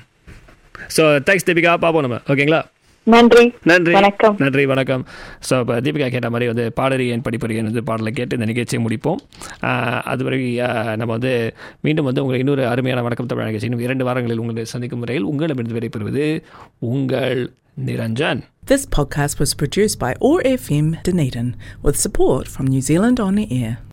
ஸோ தேங்க்ஸ் தீபிகா பார்ப்போம் நம்ம. ஓகேங்களா நன்றி. நன்றி. வணக்கம். நன்றி வணக்கம். ஸோ இப்போ தீபிகா கேட்ட மாதிரி வந்து பாடறியன் படிப்பறியன் வந்து பாடலை கேட்டு இந்த நிகழ்ச்சியை முடிப்போம். அதுவரை நம்ம வந்து மீண்டும் வந்து உங்களை இன்னொரு அருமையான வணக்கம் தமிழ் நிகழ்ச்சி இன்னும் இரண்டு வாரங்களில் உங்களை சந்திக்கும் வரையில் உங்களிடமிருந்து விடைபெறுவது உங்கள் Niranjan. This podcast was produced by ORFM Dunedin with support from New Zealand On the Air.